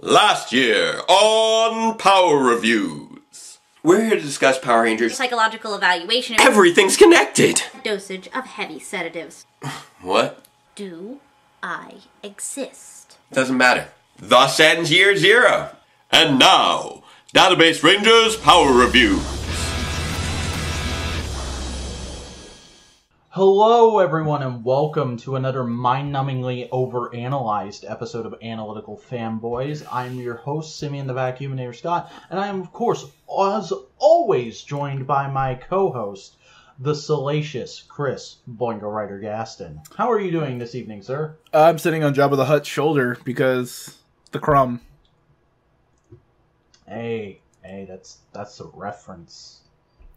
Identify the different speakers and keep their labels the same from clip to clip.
Speaker 1: Last year on Power Reviews. We're here to discuss Power Rangers.
Speaker 2: Psychological evaluation
Speaker 1: Everything's connected.
Speaker 2: dosage of heavy sedatives.
Speaker 1: What?
Speaker 2: Do I exist?
Speaker 1: Doesn't matter. Thus ends year zero. And now, Database Rangers Power Review.
Speaker 3: Hello, everyone, and welcome to another mind-numbingly overanalyzed episode of Analytical Fanboys. I'm your host, Simeon the Vacuuminator Scott, and I am, of course, as always, joined by my co-host, the salacious Chris Boingo Ryder Gaston. How are you doing this evening, sir?
Speaker 4: I'm sitting on Jabba the Hutt's shoulder because the crumb.
Speaker 3: Hey, hey, that's that's a reference.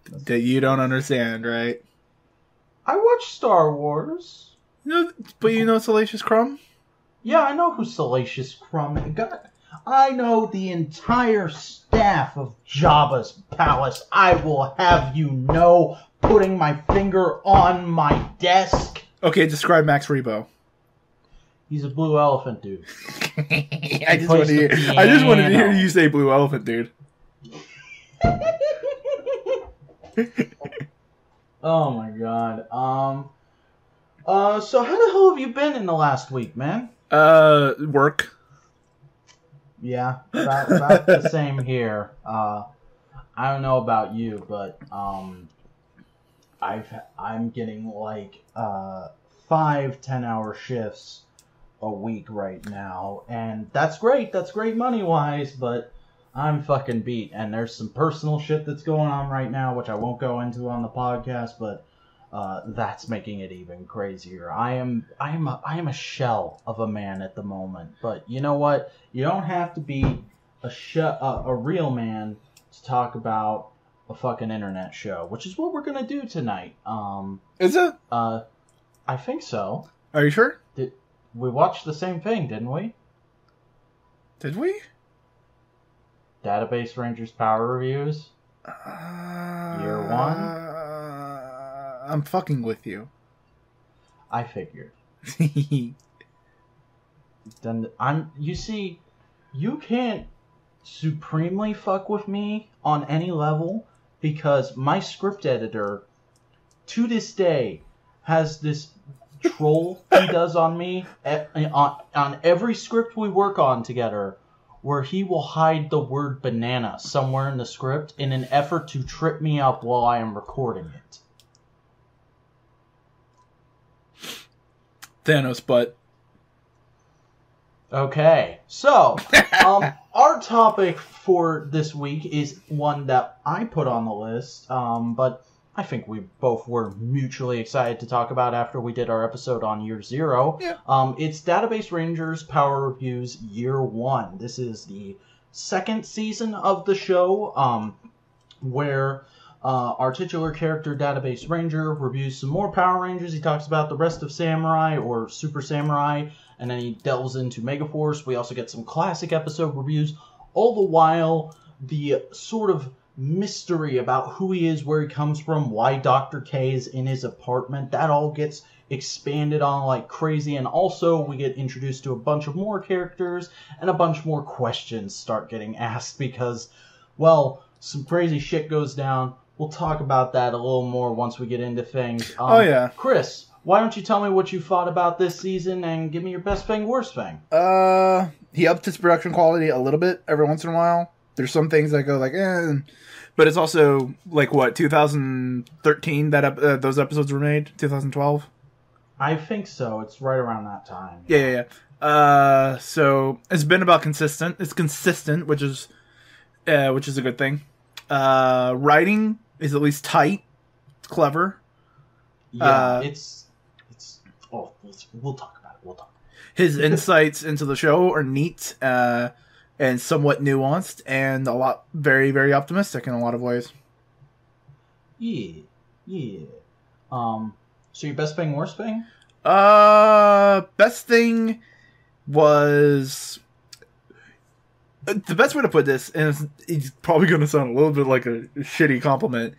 Speaker 4: That you don't understand, right?
Speaker 3: I watch Star Wars.
Speaker 4: No, but you know Salacious Crumb?
Speaker 3: Yeah, I know who Salacious Crumb. God, I know the entire staff of Jabba's palace. I will have you know, putting my finger on my desk.
Speaker 4: Okay, describe Max Rebo.
Speaker 3: He's a blue elephant dude.
Speaker 4: I just wanted to hear, I just wanted to hear you say blue elephant, dude.
Speaker 3: Oh my god. Um. Uh. So how the hell have you been in the last week, man?
Speaker 4: Uh, work.
Speaker 3: Yeah, about, about the same here. Uh, I don't know about you, but um, I've I'm getting like uh five ten hour shifts a week right now, and that's great. That's great money wise, but I'm fucking beat. And there's some personal shit that's going on right now, which I won't go into on the podcast, but. Uh, that's making it even crazier. I am, I am, a, I am a shell of a man at the moment. But you know what? You don't have to be a sh- uh, a real man to talk about a fucking internet show, which is what we're gonna do tonight. Um,
Speaker 4: Is it?
Speaker 3: uh, I think so.
Speaker 4: Are you sure?
Speaker 3: Did We watched the same thing, didn't we?
Speaker 4: Did we?
Speaker 3: Database Rangers Power Reviews.
Speaker 4: Uh,
Speaker 3: Year one?
Speaker 4: I'm fucking with you.
Speaker 3: I figured. Then I'm. You see, you can't supremely fuck with me on any level because my script editor, to this day, has this troll he does on me on on every script we work on together, where he will hide the word banana somewhere in the script in an effort to trip me up while I am recording it.
Speaker 4: Thanos butt.
Speaker 3: Okay, so um, our topic for this week is one that I put on the list, um, but I think we both were mutually excited to talk about after we did our episode on Year Zero.
Speaker 4: Yeah.
Speaker 3: Um, it's Database Rangers Power Reviews Year One. This is the second season of the show, um, where uh, our titular character, Database Ranger, reviews some more Power Rangers. He talks about the rest of Samurai or Super Samurai, and then he delves into Megaforce. We also get some classic episode reviews. All the while, the sort of mystery about who he is, where he comes from, why Dr. K is in his apartment, that all gets expanded on like crazy. And also, we get introduced to a bunch of more characters, and a bunch more questions start getting asked because, well, some crazy shit goes down. We'll talk about that a little more once we get into things. Um,
Speaker 4: Oh, yeah.
Speaker 3: Chris, why don't you tell me what you thought about this season and give me your best thing, worst thing?
Speaker 4: Uh, he upped his production quality a little bit every once in a while. There's some things that go like, eh, but it's also like what 2013 that uh, those episodes were made. 2012.
Speaker 3: I think so. It's right around that time.
Speaker 4: Yeah, yeah, yeah. Uh, so it's been about consistent. It's consistent, which is, uh, which is a good thing. Uh, writing is at least tight, clever.
Speaker 3: Yeah,
Speaker 4: Uh,
Speaker 3: it's it's. Oh, let's, we'll talk about it. We'll talk.
Speaker 4: His insights into the show are neat, uh, and somewhat nuanced, and a lot very, very optimistic in a lot of ways.
Speaker 3: Yeah, yeah. Um. So your best thing, worst thing?
Speaker 4: Uh, best thing was the best way to put this, and it's, it's probably going to sound a little bit like a shitty compliment,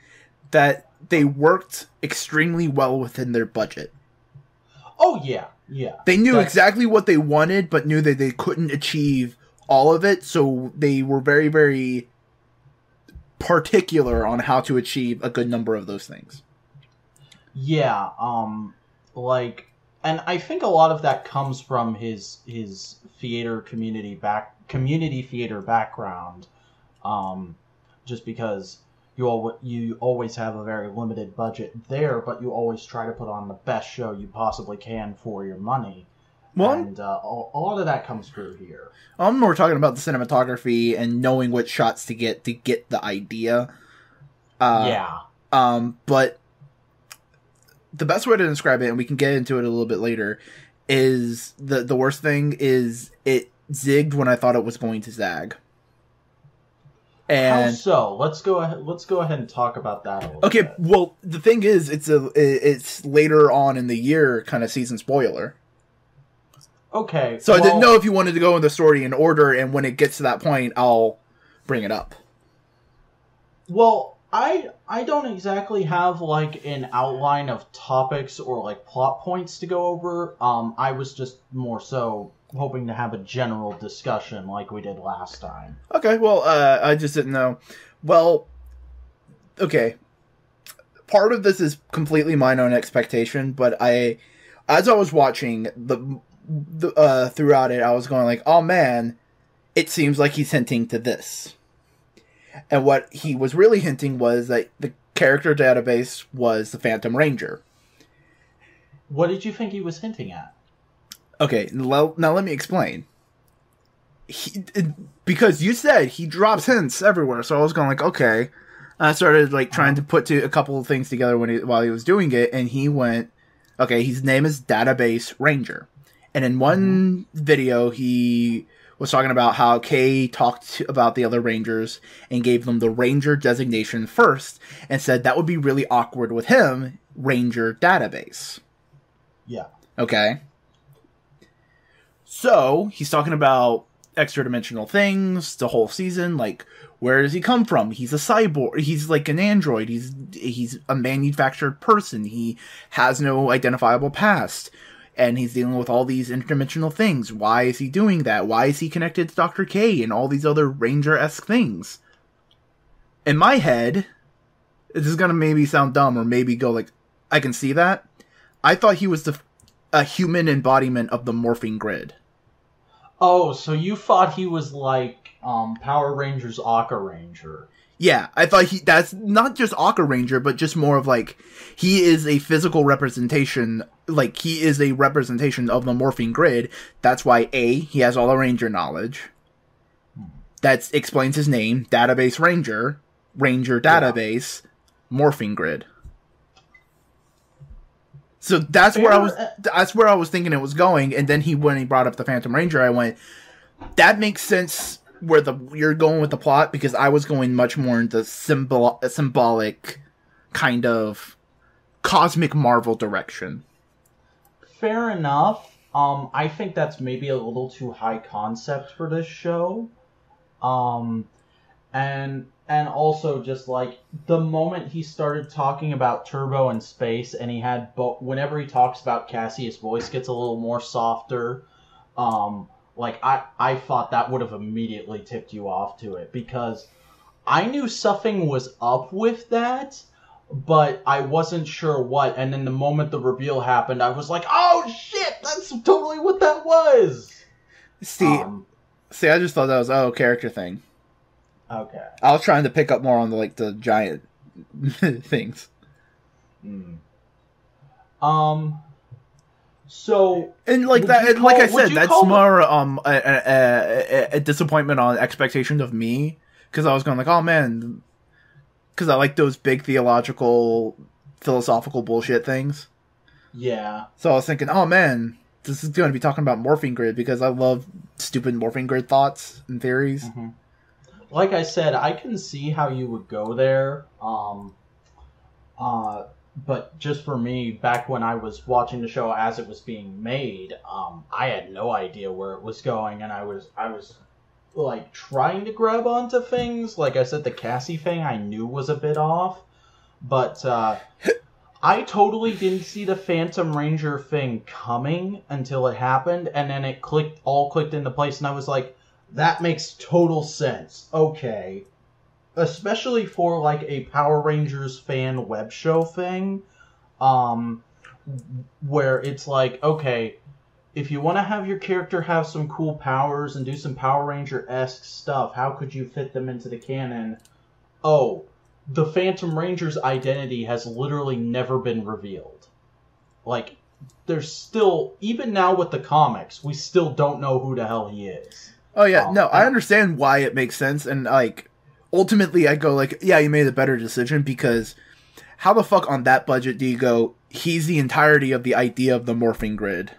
Speaker 4: that they worked extremely well within their budget.
Speaker 3: Oh yeah, yeah.
Speaker 4: They knew
Speaker 3: That's-
Speaker 4: exactly what they wanted, but knew that they couldn't achieve all of it, so they were very, very particular on how to achieve a good number of those things.
Speaker 3: Yeah, um like and I think a lot of that comes from his his theater community back community theater background. Um just because you al- you always have a very limited budget there, but you always try to put on the best show you possibly can for your money.
Speaker 4: Well,
Speaker 3: and uh, a, a lot of that comes through here.
Speaker 4: I'm more talking about the cinematography and knowing what shots to get to get the idea. Uh,
Speaker 3: yeah.
Speaker 4: Um, but the best way to describe it, and we can get into it a little bit later, is the the worst thing is it zigged when I thought it was going to zag.
Speaker 3: How
Speaker 4: And
Speaker 3: so? Let's go ahead. Let's go ahead and talk about that a little
Speaker 4: okay,
Speaker 3: bit.
Speaker 4: well, the thing is, it's a it's later on in the year kind of season spoiler.
Speaker 3: Okay.
Speaker 4: So I didn't know if you wanted to go in the story in order, and when it gets to that point, I'll bring it up.
Speaker 3: Well, I I don't exactly have like an outline of topics or like plot points to go over. Um, I was just more so hoping to have a general discussion like we did last time.
Speaker 4: Okay, well, uh, I just didn't know. Well, okay. Part of this is completely my own expectation, but I, as I was watching the, the uh, throughout it, I was going like, "Oh man, it seems like he's hinting to this." And what he was really hinting was that the character database was the Phantom Ranger.
Speaker 3: What did you think he was hinting at?
Speaker 4: Okay, now, now let me explain. He, because you said he drops hints everywhere, so I was going like, okay. I started like trying to put to a couple of things together when he, while he was doing it, and he went, okay, his name is Database Ranger, and in one mm-hmm. video he was talking about how Kay talked about the other Rangers and gave them the Ranger designation first, and said that would be really awkward with him, Ranger Database.
Speaker 3: Yeah.
Speaker 4: Okay. So he's talking about extra dimensional things the whole season. Like, where does he come from? He's a cyborg. He's like an android. He's he's a manufactured person. He has no identifiable past, and he's dealing with all these interdimensional things. Why is he doing that? Why is he connected to Doctor K and all these other Ranger esque things? In my head, this is gonna maybe sound dumb or maybe go like, I can see that. I thought he was the a human embodiment of the morphing grid.
Speaker 3: Oh, so you thought he was like um, Power Rangers Aqua Ranger?
Speaker 4: Yeah, I thought he that's not just Aqua Ranger, but just more of like he is a physical representation like he is a representation of the morphing grid. That's why A, he has all the ranger knowledge. That explains his name, Database Ranger, Ranger Database, Morphing Grid. So that's where I was
Speaker 3: uh,
Speaker 4: that's where I was thinking it was going, and then he when he brought up the Phantom Ranger, I went, that makes sense where the you're going with the plot because I was going much more into symbol symbolic kind of cosmic Marvel direction.
Speaker 3: Fair enough. Um, I think that's maybe a little too high concept for this show. Um, and and also just like the moment he started talking about Turbo and space, and he had bo- whenever he talks about Cassie, his voice gets a little more softer. Um, like I I thought that would have immediately tipped you off to it because I knew something was up with that but I wasn't sure what. And then the moment the reveal happened, I was like, "Oh shit, that's totally what that was."
Speaker 4: See,
Speaker 3: Um,
Speaker 4: see, I just thought that was oh character thing.
Speaker 3: okay.
Speaker 4: I was trying to pick up more on the like the giant things.
Speaker 3: Hmm. Um. So
Speaker 4: And like that, and like I said, that's more um a, a, a, a disappointment on expectation of me because I was going like, oh man, because I like those big theological, philosophical bullshit things.
Speaker 3: yeah,
Speaker 4: So I was thinking, oh man, this is going to be talking about morphing grid because I love stupid morphing grid thoughts and theories.
Speaker 3: Mm-hmm. like I said, I can see how you would go there. Um. Uh. But just for me, back when I was watching the show as it was being made, um, I had no idea where it was going, and I was I was like trying to grab onto things. Like I said, the Cassie thing I knew was a bit off, but uh, I totally didn't see the Phantom Ranger thing coming until it happened, and then it clicked all clicked into place, and I was like, that makes total sense. Okay. Especially for like a Power Rangers fan web show thing, um, where it's like, okay, if you want to have your character have some cool powers and do some Power Ranger esque stuff, how could you fit them into the canon? Oh, the Phantom Ranger's identity has literally never been revealed. Like, there's still, even now with the comics, we still don't know who the hell he is.
Speaker 4: Oh yeah,
Speaker 3: Um,
Speaker 4: no, I understand why it makes sense, and like ultimately, I go like, yeah, you made a better decision because how the fuck on that budget do you go? He's the entirety of the idea of the morphing grid.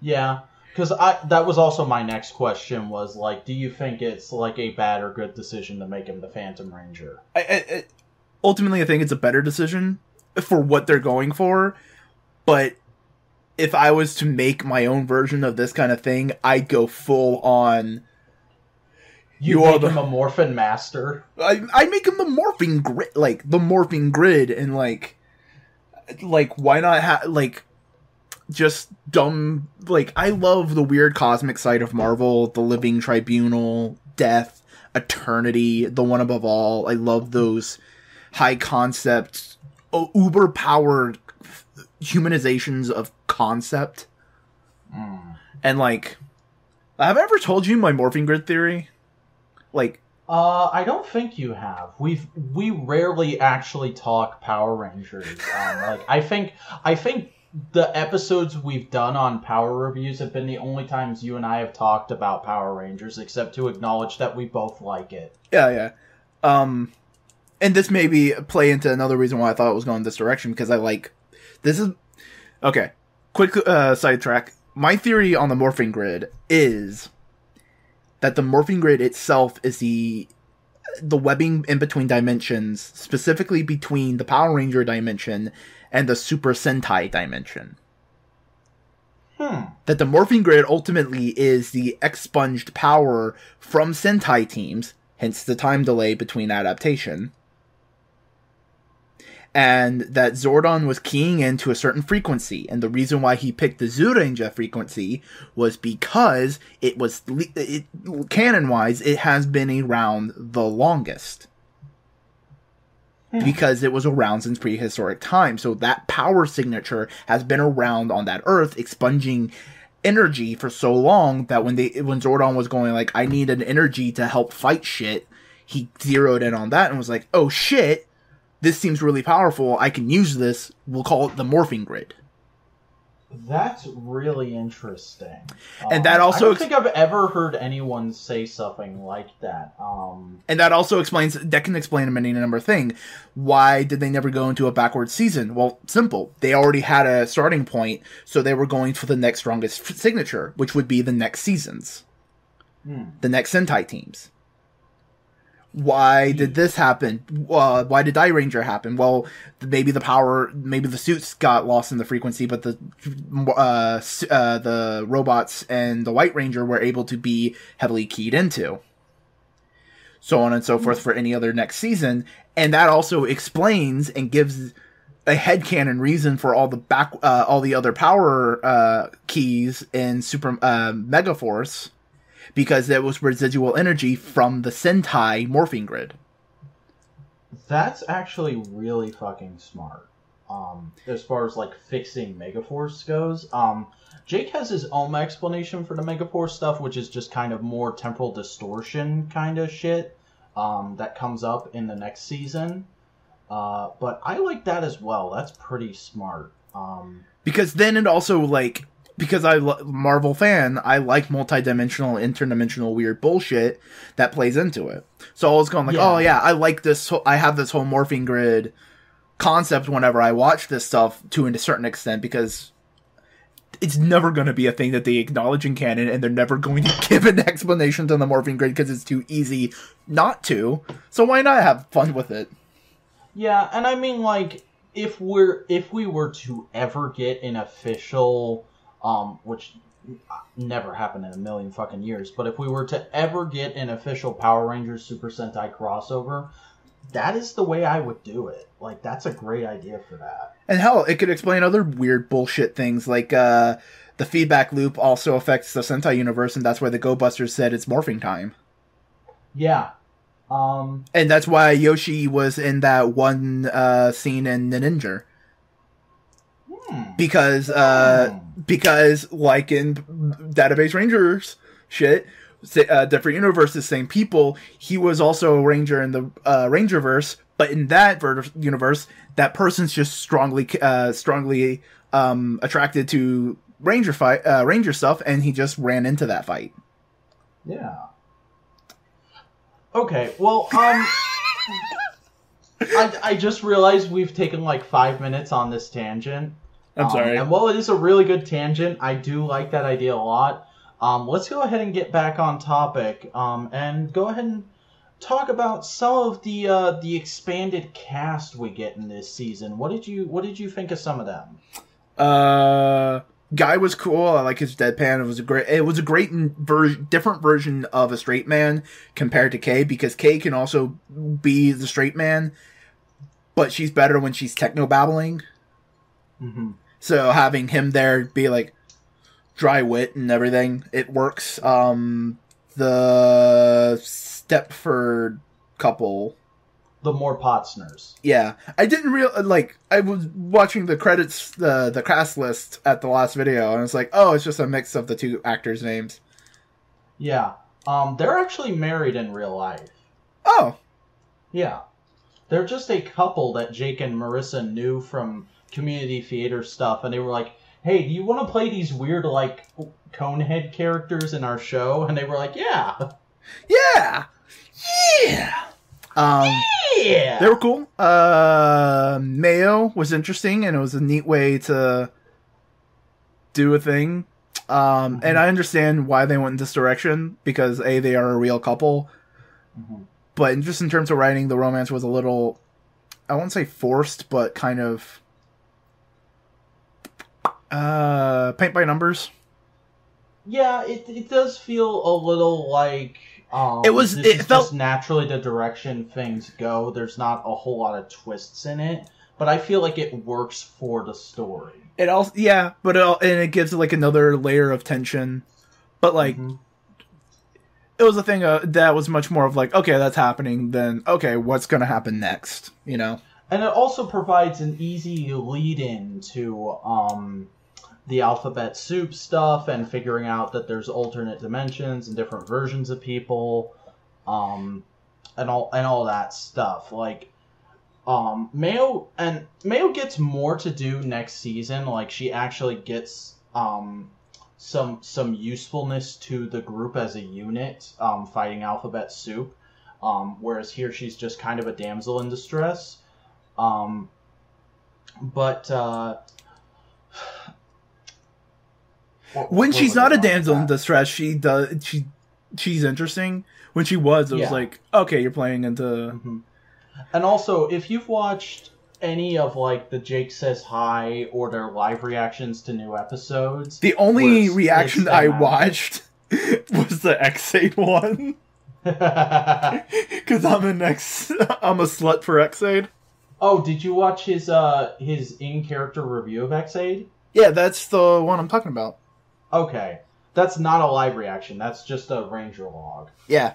Speaker 3: Yeah, because I that was also my next question was like, do you think it's like a bad or good decision to make him the Phantom Ranger?
Speaker 4: I, I, I- ultimately, I think it's a better decision for what they're going for, but if I was to make my own version of this kind of thing, I'd go full on.
Speaker 3: You,
Speaker 4: You are the-
Speaker 3: him a Morphin Master.
Speaker 4: I I make him the morphing grid, like the morphing grid, and like, like why not have like, just dumb like I love the weird cosmic side of Marvel, the Living Tribunal, Death, Eternity, the One Above All. I love those high concept, uber powered humanizations of concept,
Speaker 3: Mm.
Speaker 4: and like, have I ever told you my morphing grid theory? Like,
Speaker 3: Uh, I don't think you have. We've we rarely actually talk Power Rangers. Um, like I think I think the episodes we've done on Power reviews have been the only times you and I have talked about Power Rangers, except to acknowledge that we both like it.
Speaker 4: Yeah, yeah. Um, and this may be play into another reason why I thought it was going this direction because I like this is okay. Quick uh, sidetrack. My theory on the morphing grid is that the morphing grid itself is the the webbing in between dimensions, specifically between the Power Ranger dimension and the Super Sentai dimension
Speaker 3: Hmm.
Speaker 4: that the morphing grid ultimately is the expunged power from Sentai teams, hence the time delay between adaptation. And that Zordon was keying into a certain frequency, and the reason why he picked the Zyuranger frequency was because it was it, canon-wise it has been around the longest. Hmm. Because it was around since prehistoric time. So that power signature has been around on that Earth, expunging energy for so long that when they when Zordon was going like, I need an energy to help fight shit, he zeroed in on that and was like, Oh shit, this seems really powerful. I can use this. We'll call it the morphing grid.
Speaker 3: That's really interesting.
Speaker 4: And that
Speaker 3: Um,
Speaker 4: also
Speaker 3: I don't
Speaker 4: ex-
Speaker 3: think I've ever heard anyone say something like that. Um,
Speaker 4: And that also explains that can explain a many number of things. Why did they never go into a backward season? Well, simple. They already had a starting point, so they were going for the next strongest f- signature, which would be the next seasons,
Speaker 3: hmm.
Speaker 4: the next Sentai teams. Why did this happen? Uh, why did Dairanger happen? Well, maybe the power, maybe the suits got lost in the frequency, but the uh, uh, the robots and the White Ranger were able to be heavily keyed into so on and so forth for any other next season. And that also explains and gives a headcanon reason for all the back, uh, all the other power uh, keys in Super uh, Megaforce, because there was residual energy from the Sentai morphing grid.
Speaker 3: That's actually really fucking smart. Um, as far as like fixing Megaforce goes, um, Jake has his own explanation for the Megaforce stuff, which is just kind of more temporal distortion kind of shit um, that comes up in the next season. Uh, but I like that as well. That's pretty smart. Um,
Speaker 4: Because then it also like because I lo- Marvel fan, I like multi-dimensional, interdimensional weird bullshit that plays into it. So I was going like, oh,
Speaker 3: Yeah.
Speaker 4: oh yeah, I like this. Whole, I have this whole morphing grid concept whenever I watch this stuff to a certain extent because it's never going to be a thing that they acknowledge in canon, and they're never going to give an explanation to the morphing grid because it's too easy not to. So why not have fun with it?
Speaker 3: Yeah, and I mean like if we're if we were to ever get an official um which never happened in a million fucking years, but if we were to ever get an official Power Rangers Super Sentai crossover, that is the way I would do it. Like that's a great idea for that.
Speaker 4: And hell, it could explain other weird bullshit things like uh, the feedback loop also affects the Sentai universe, and that's why the Go Busters said it's morphing time.
Speaker 3: Yeah. Um.
Speaker 4: And that's why Yoshi was in that one uh, scene in the Ninja. Because, uh, because like in Database Rangers shit, uh, different universes, same people, he was also a ranger in the uh, Rangerverse, but in that ver- universe, that person's just strongly, uh, strongly um, attracted to Ranger fight, uh, Ranger stuff, and he just ran into that fight.
Speaker 3: Yeah. Okay. Well, um. I, I just realized we've taken like five minutes on this tangent.
Speaker 4: I'm
Speaker 3: Um,
Speaker 4: sorry.
Speaker 3: And while it is a really good tangent, I do like that idea a lot. Um, let's go ahead and get back on topic um, and go ahead and talk about some of the uh, the expanded cast we get in this season. What did you What did you think of some of them?
Speaker 4: Uh, guy was cool. I like his deadpan. It was a great. It was a great version, different version of a straight man compared to Kay because Kay can also be the straight man, but she's better when she's techno babbling.
Speaker 3: Mm-hmm.
Speaker 4: So having him there be like dry wit and everything, it works. Um, the Stepford couple
Speaker 3: The more Potsners.
Speaker 4: yeah, I didn't real like. I was watching the credits, the the cast list at the last video, and it's like, oh, it's just a mix of the two actors' names.
Speaker 3: Yeah. Um, they're actually married in real life.
Speaker 4: Oh,
Speaker 3: Yeah. They're just a couple that Jake and Marissa knew from community theater stuff, and they were like, hey, do you want to play these weird, like, Conehead characters in our show? And they were like, yeah.
Speaker 4: yeah, yeah. Um,
Speaker 3: Yeah.
Speaker 4: they were cool. Uh, Mayo was interesting, and it was a neat way to do a thing. Um, and I understand why they went in this direction because a they are a real couple,
Speaker 3: Mhm.
Speaker 4: but just in terms of writing, the romance was a little, I won't say forced, but kind of uh paint by numbers.
Speaker 3: Yeah, it, it does feel a little like um,
Speaker 4: It was- it felt-
Speaker 3: just naturally the direction things go. There's not a whole lot of twists in it, but I feel like it works for the story.
Speaker 4: It also yeah, but it all, and it gives it like another layer of tension. But like
Speaker 3: Mhm.
Speaker 4: it was a thing uh, that was much more of like okay, that's happening. Then okay, what's gonna happen next? You know?
Speaker 3: And it also provides an easy lead in to um, the alphabet soup stuff and figuring out that there's alternate dimensions and different versions of people, um, and all and all that stuff. Like um, Mayo and Mayo gets more to do next season. Like she actually gets um, some some usefulness to the group as a unit, um, fighting alphabet soup. Um, whereas here she's just kind of a damsel in distress. Um, but uh, what-
Speaker 4: When
Speaker 3: where
Speaker 4: she's not a damsel in distress, she does she she's interesting. When she was, it was
Speaker 3: Yeah.
Speaker 4: like okay, you're playing into
Speaker 3: Mhm. And also, if you've watched any of like the Jake says hi or their live reactions to new episodes,
Speaker 4: the only reaction I watched was the Ex-Aid one because I'm an X I'm a slut for Ex-Aid.
Speaker 3: oh, did you watch his uh his in character review of Ex-Aid?
Speaker 4: Yeah, that's the one I'm talking about.
Speaker 3: Okay, that's not a live reaction. That's just a ranger log.
Speaker 4: Yeah,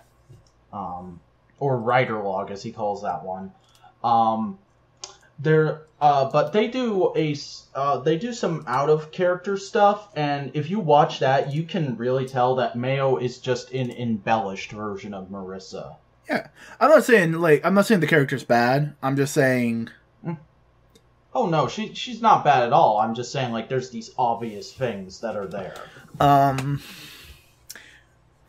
Speaker 3: um, or writer log as he calls that one. Um, they're uh, but they do a uh, they do some out of character stuff, and if you watch that, you can really tell that Mayo is just an embellished version of Marissa.
Speaker 4: Yeah, I'm not saying like I'm not saying the character's bad. I'm just saying
Speaker 3: Oh no, she she's not bad at all. I'm just saying like there's these obvious things that are there.
Speaker 4: um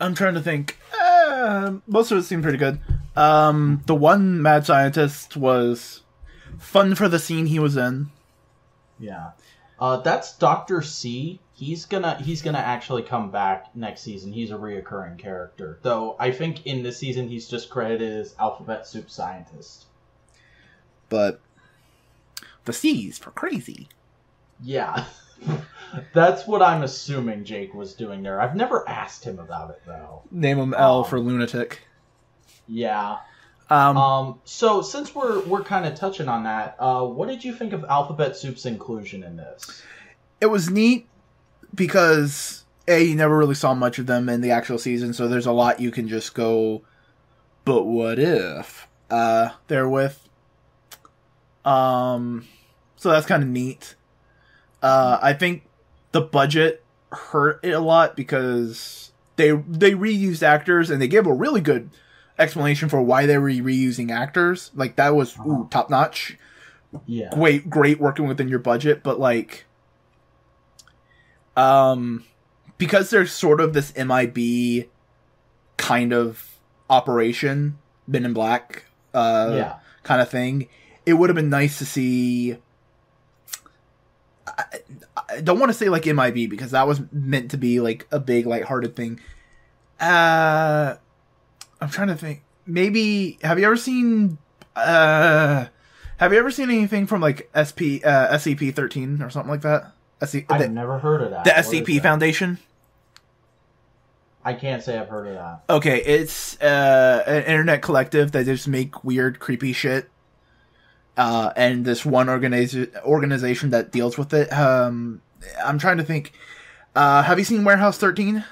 Speaker 4: I'm trying to think. Uh, most of it seemed pretty good. Um, the one mad scientist was fun for the scene he was in.
Speaker 3: Yeah. Uh, that's Doctor C. He's gonna he's gonna actually come back next season. He's a reoccurring character, though. I think in this season he's just credited as Alphabet Soup Scientist.
Speaker 4: But the C's for crazy.
Speaker 3: Yeah, that's what I'm assuming Jake was doing there. I've never asked him about it though.
Speaker 4: Name him L
Speaker 3: Oh.
Speaker 4: for lunatic.
Speaker 3: Yeah.
Speaker 4: Um,
Speaker 3: Um, so since we're we're kind of touching on that, uh, what did you think of Alphabet Soup's inclusion in this?
Speaker 4: it was neat because a you never really saw much of them in the actual season, so there's a lot you can just go. But what if uh, they're with? Um, so that's kind of neat. Uh, I think the budget hurt it a lot because they they reused actors and they gave a really good explanation for why they were reusing actors. Like that was ooh, top notch
Speaker 3: Yeah.
Speaker 4: great great working within your budget but like um because there's sort of this mib kind of operation men in black uh
Speaker 3: yeah.
Speaker 4: kind of thing it would have been nice to see I, I don't want to say like mib because that was meant to be like a big lighthearted thing uh i'm trying to think maybe have you ever seen uh have you ever seen anything from like SP uh, SCP thirteen or something like that? SC-
Speaker 3: I've
Speaker 4: the,
Speaker 3: never heard of that.
Speaker 4: the
Speaker 3: What
Speaker 4: SCP? Foundation.
Speaker 3: I can't say I've heard of that.
Speaker 4: Okay, it's uh, an internet collective that just make weird, creepy shit. Uh, and this one organiz- organization that deals with it. Um, I'm trying to think. Uh, have you seen Warehouse Thirteen?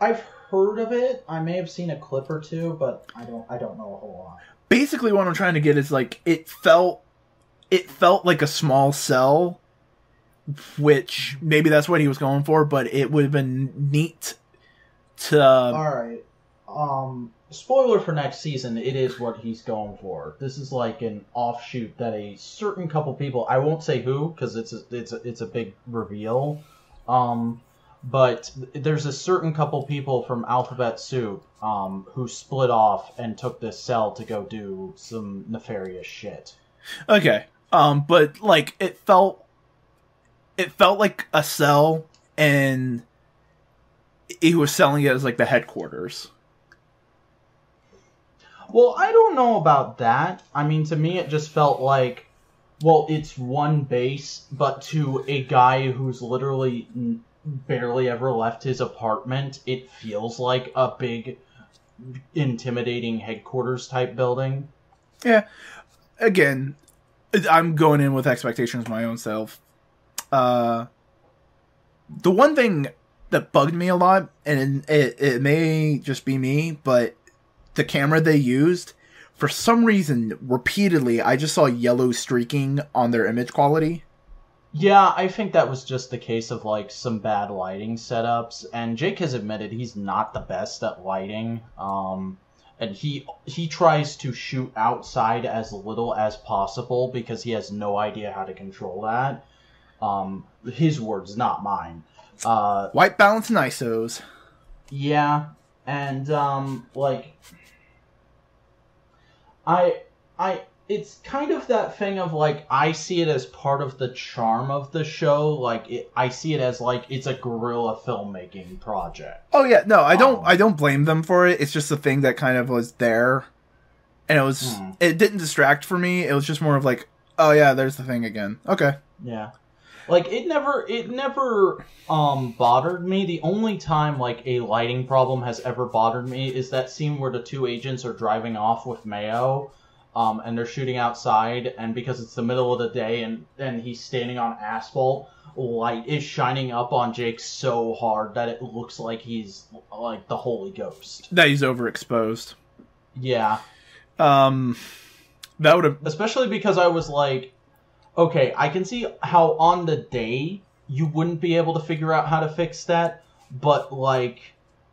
Speaker 3: I've heard of it. I may have seen a clip or two, but I don't. I don't know a whole lot.
Speaker 4: basically what I'm trying to get is like it felt it felt like a small cell which maybe that's what he was going for but it would have been neat to
Speaker 3: All right. Um, spoiler for next season. It is what he's going for. This is like an offshoot that a certain couple people. I won't say who because it's a, it's a, it's a big reveal. Um, but there's a certain couple people from Alphabet Soup um, who split off and took this cell to go do some nefarious shit.
Speaker 4: okay um but like it felt it felt like a cell and he was selling it as like the headquarters
Speaker 3: Well, I don't know about that. I mean, to me, it just felt like, well, it's one base, but to a guy who's literally barely ever left his apartment, it feels like a big, intimidating headquarters type building.
Speaker 4: Yeah. Again, I'm going in with expectations my own self. Uh, the one thing that bugged me a lot, and it, it may just be me, but the camera they used, for some reason, repeatedly, I just saw yellow streaking on their image quality.
Speaker 3: Yeah, I think that was just the case of like some bad lighting setups, and Jake has admitted he's not the best at lighting. Um, and he he tries to shoot outside as little as possible because he has no idea how to control that. Um, his words, not mine. Uh,
Speaker 4: White balance and ISOs.
Speaker 3: yeah, and um, like, I, I, it's kind of that thing of like I see it as part of the charm of the show. Like, it, I see it as like it's a guerrilla filmmaking project.
Speaker 4: Oh yeah, no, I don't.
Speaker 3: Um,
Speaker 4: I don't blame them for it. It's just a thing that kind of was there, and it was.
Speaker 3: Hmm.
Speaker 4: It didn't distract for me. It was just more of like, oh yeah, there's the thing again. Okay.
Speaker 3: Yeah. Like it never it never um bothered me. The only time like a lighting problem has ever bothered me is that scene where the two agents are driving off with Mayo. Um, and they're shooting outside, and because it's the middle of the day, and, and he's standing on asphalt, light is shining up on Jake so hard that it looks like he's like the Holy Ghost.
Speaker 4: That he's overexposed.
Speaker 3: Yeah,
Speaker 4: Um, that would have.
Speaker 3: especially because I was like, okay, I can see how on the day you wouldn't be able to figure out how to fix that, but like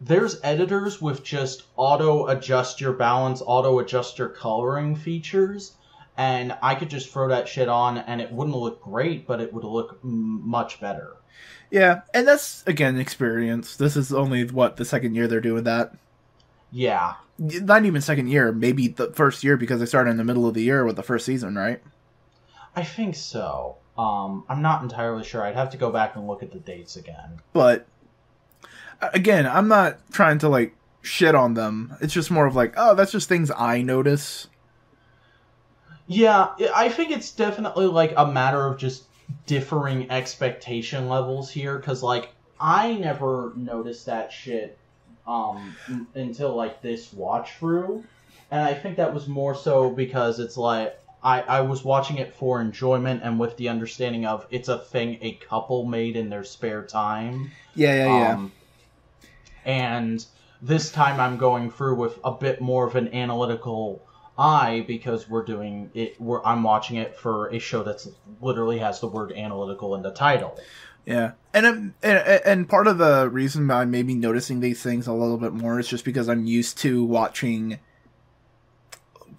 Speaker 3: there's editors with just auto adjust your balance, auto adjust your coloring features, and I could just throw that shit on and it wouldn't look great, but it would look m- much better.
Speaker 4: Yeah, and that's again experience. This is only what the second year they're doing that.
Speaker 3: Yeah.
Speaker 4: Not even second year, maybe the first year because they started in the middle of the year with the first season, right?
Speaker 3: I think so. Um, I'm not entirely sure. I'd have to go back and look at the dates again.
Speaker 4: But again, I'm not trying to like shit on them. It's just more of like, oh, that's just things I notice.
Speaker 3: Yeah, I think it's definitely like a matter of just differing expectation levels here cuz like I never noticed that shit um until like this watch through and I think that was more so because it's like I, I was watching it for enjoyment and with the understanding of it's a thing a couple made in their spare time.
Speaker 4: Yeah, yeah, yeah.
Speaker 3: Um, and this time I'm going through with a bit more of an analytical eye because we're doing it. We're, I'm watching it for a show that's literally has the word analytical in the title.
Speaker 4: Yeah, and, um, and and part of the reason I'm maybe noticing these things a little bit more is just because I'm used to watching.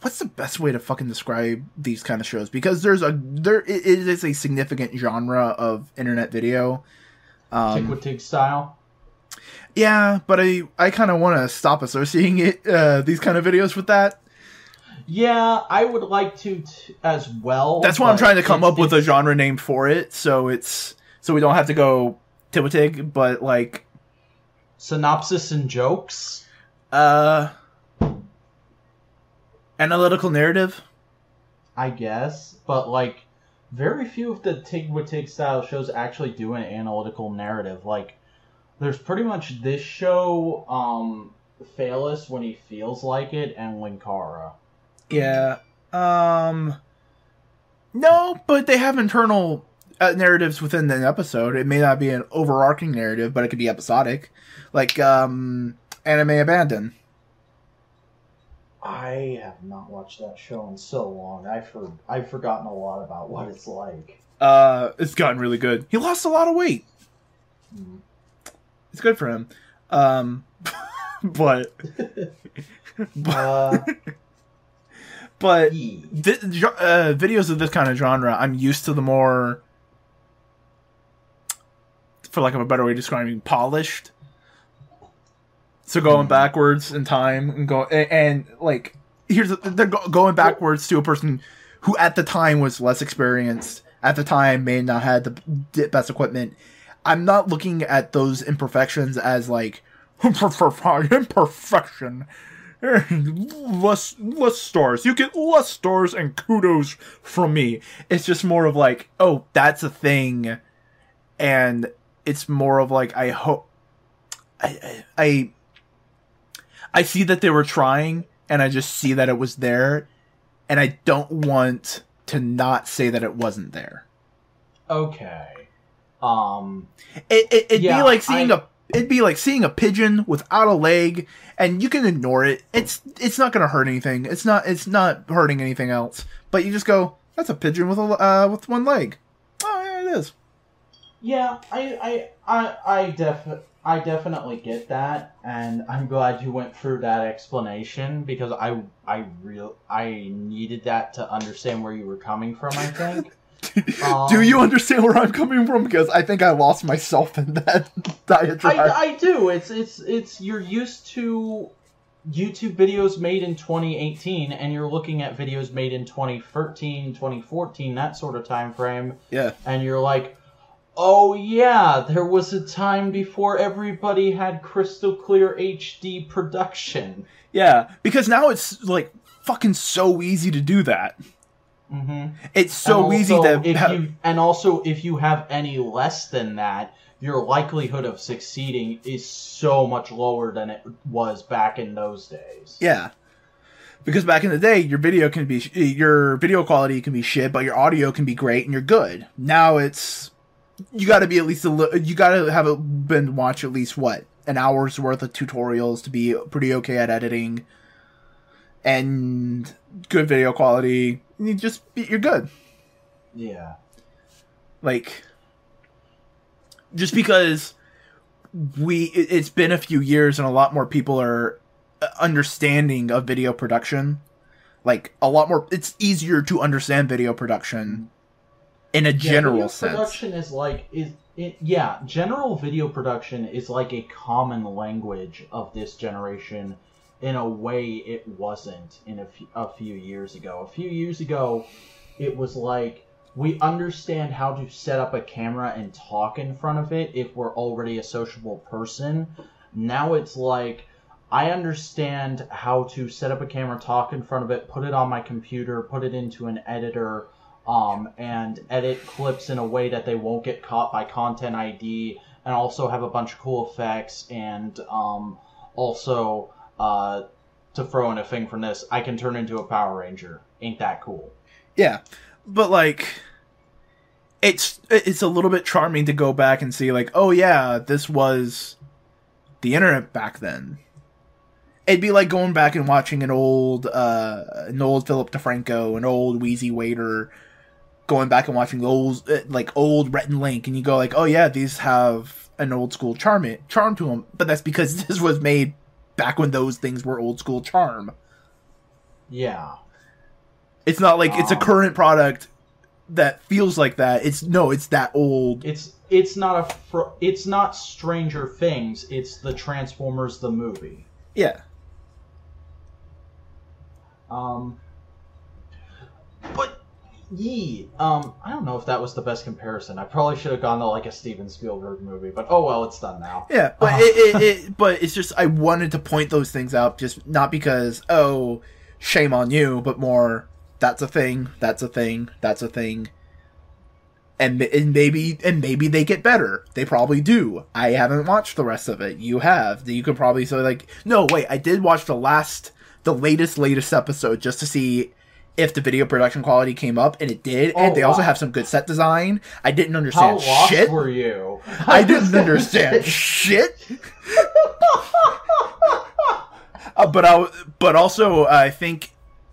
Speaker 4: What's the best way to fucking describe these kind of shows? Because there's a there it is a significant genre of internet video.
Speaker 3: Tick
Speaker 4: Um,
Speaker 3: with Tig style.
Speaker 4: yeah, but I I kind of want to stop associating it uh, these kind of videos with that.
Speaker 3: Yeah, I would like to t- as well.
Speaker 4: That's why I'm trying to come up with a genre name for it, so it's so we don't have to go Tiwitig, but like
Speaker 3: synopsis and jokes.
Speaker 4: uh analytical narrative.
Speaker 3: I guess, but like very few of the Tig with Tig style shows actually do an analytical narrative. Like there's pretty much this show, um, Phelous when he feels like it, and Linkara.
Speaker 4: Yeah. Um. No, but they have internal uh, narratives within an episode. It may not be an overarching narrative, but it could be episodic, like um, Anime Abandon.
Speaker 3: I have not watched that show in so long. I for I've forgotten a lot about what it's like.
Speaker 4: Uh, it's gotten really good. He lost a lot of weight.
Speaker 3: Hmm.
Speaker 4: It's good for him. Um, but
Speaker 3: Uh,
Speaker 4: but th- uh, videos of this kind of genre, I'm used to the more, for lack of a better way of describing, polished. So going backwards in time and go and, like here's they're going backwards to a person who at the time was less experienced. At the time, may not had the best equipment. I'm not looking at those imperfections as like imperfection. less less stars. You get less stars and kudos from me. It's just more of like, oh, that's a thing, and it's more of like I hope I I see that they were trying, and I just see that it was there, and I don't want to not say that it wasn't there.
Speaker 3: Okay. Um.
Speaker 4: It, it it'd
Speaker 3: Yeah,
Speaker 4: be like seeing
Speaker 3: I-
Speaker 4: a it'd be like seeing a pigeon without a leg, and you can ignore it. It's it's not gonna hurt anything. It's not it's not hurting anything else. But you just go, that's a pigeon with a uh, with one leg. Oh yeah, it is.
Speaker 3: Yeah, I, I, I, I def, I definitely get that, and I'm glad you went through that explanation because I, I real, I needed that to understand where you were coming from. I think. Um,
Speaker 4: Do you understand where I'm coming from? Because I think I lost myself in that diatribe.
Speaker 3: I, I do. It's, it's, it's. You're used to YouTube videos made in 2018, and you're looking at videos made in 2013, 2014, that sort of time frame.
Speaker 4: yeah.
Speaker 3: and you're like, oh yeah, there was a time before everybody had crystal clear HD production.
Speaker 4: Yeah, because now it's like fucking so easy to do that.
Speaker 3: Mm-hmm.
Speaker 4: It's so
Speaker 3: and
Speaker 4: easy to
Speaker 3: if
Speaker 4: ha-
Speaker 3: you and also if you have any less than that, your likelihood of succeeding is so much lower than it was back in those days.
Speaker 4: Yeah. Because back in the day, your video can be your video quality can be shit, but your audio can be great and you're good. Now it's you got to be at least a li- you got to have a, been watch at least what an hour's worth of tutorials to be pretty okay at editing and good video quality. You just you're good.
Speaker 3: Yeah.
Speaker 4: like just because we it- it's been a few years and a lot more people are uh, understanding of video production like a lot more it's easier to understand video production in a
Speaker 3: Yeah,
Speaker 4: general
Speaker 3: video
Speaker 4: sense
Speaker 3: Production is like is it, yeah, general video production is like a common language of this generation. In a way, it wasn't in a few, a few years ago. A few years ago, it was like we understand how to set up a camera and talk in front of it if we're already a sociable person. Now it's like I understand how to set up a camera, talk in front of it, put it on my computer, put it into an editor, um, and edit clips in a way that they won't get caught by Content ID, and also have a bunch of cool effects, and um, also uh, to throw in a thing from this, I can turn into a Power Ranger. Ain't that cool?
Speaker 4: Yeah, but like, it's it's a little bit charming to go back and see like, oh yeah, this was the internet back then. It'd be like going back and watching an old uh an old Philip DeFranco, an old Wheezy Waiter, going back and watching old uh, like old Rhett and Link, and you go like, oh yeah, these have an old school charm it charm to them, but that's because this was made back when those things were old school charm.
Speaker 3: Yeah.
Speaker 4: It's not like it's a
Speaker 3: Um,
Speaker 4: current product that feels like that. It's no, it's that old.
Speaker 3: It's it's not a fr- it's not Stranger Things. It's the Transformers the movie.
Speaker 4: Yeah.
Speaker 3: Um, yee, um, I don't know if that was the best comparison. I probably should have gone to like a Steven Spielberg movie, but oh well, it's done now.
Speaker 4: Yeah, but
Speaker 3: Uh-huh.
Speaker 4: it, it, it but it's just I wanted to point those things out just not because oh shame on you, but more that's a thing, that's a thing, that's a thing. And, and maybe and maybe they get better. They probably do. I haven't watched the rest of it. You have. You can probably say like, no, wait. I did watch the last, the latest, latest episode just to see if the video production quality came up, and it did. and
Speaker 3: Oh,
Speaker 4: they also have some good set design. I didn't understand How
Speaker 3: lost
Speaker 4: shit.
Speaker 3: were you?
Speaker 4: I didn't understand shit. uh, but I, but also I think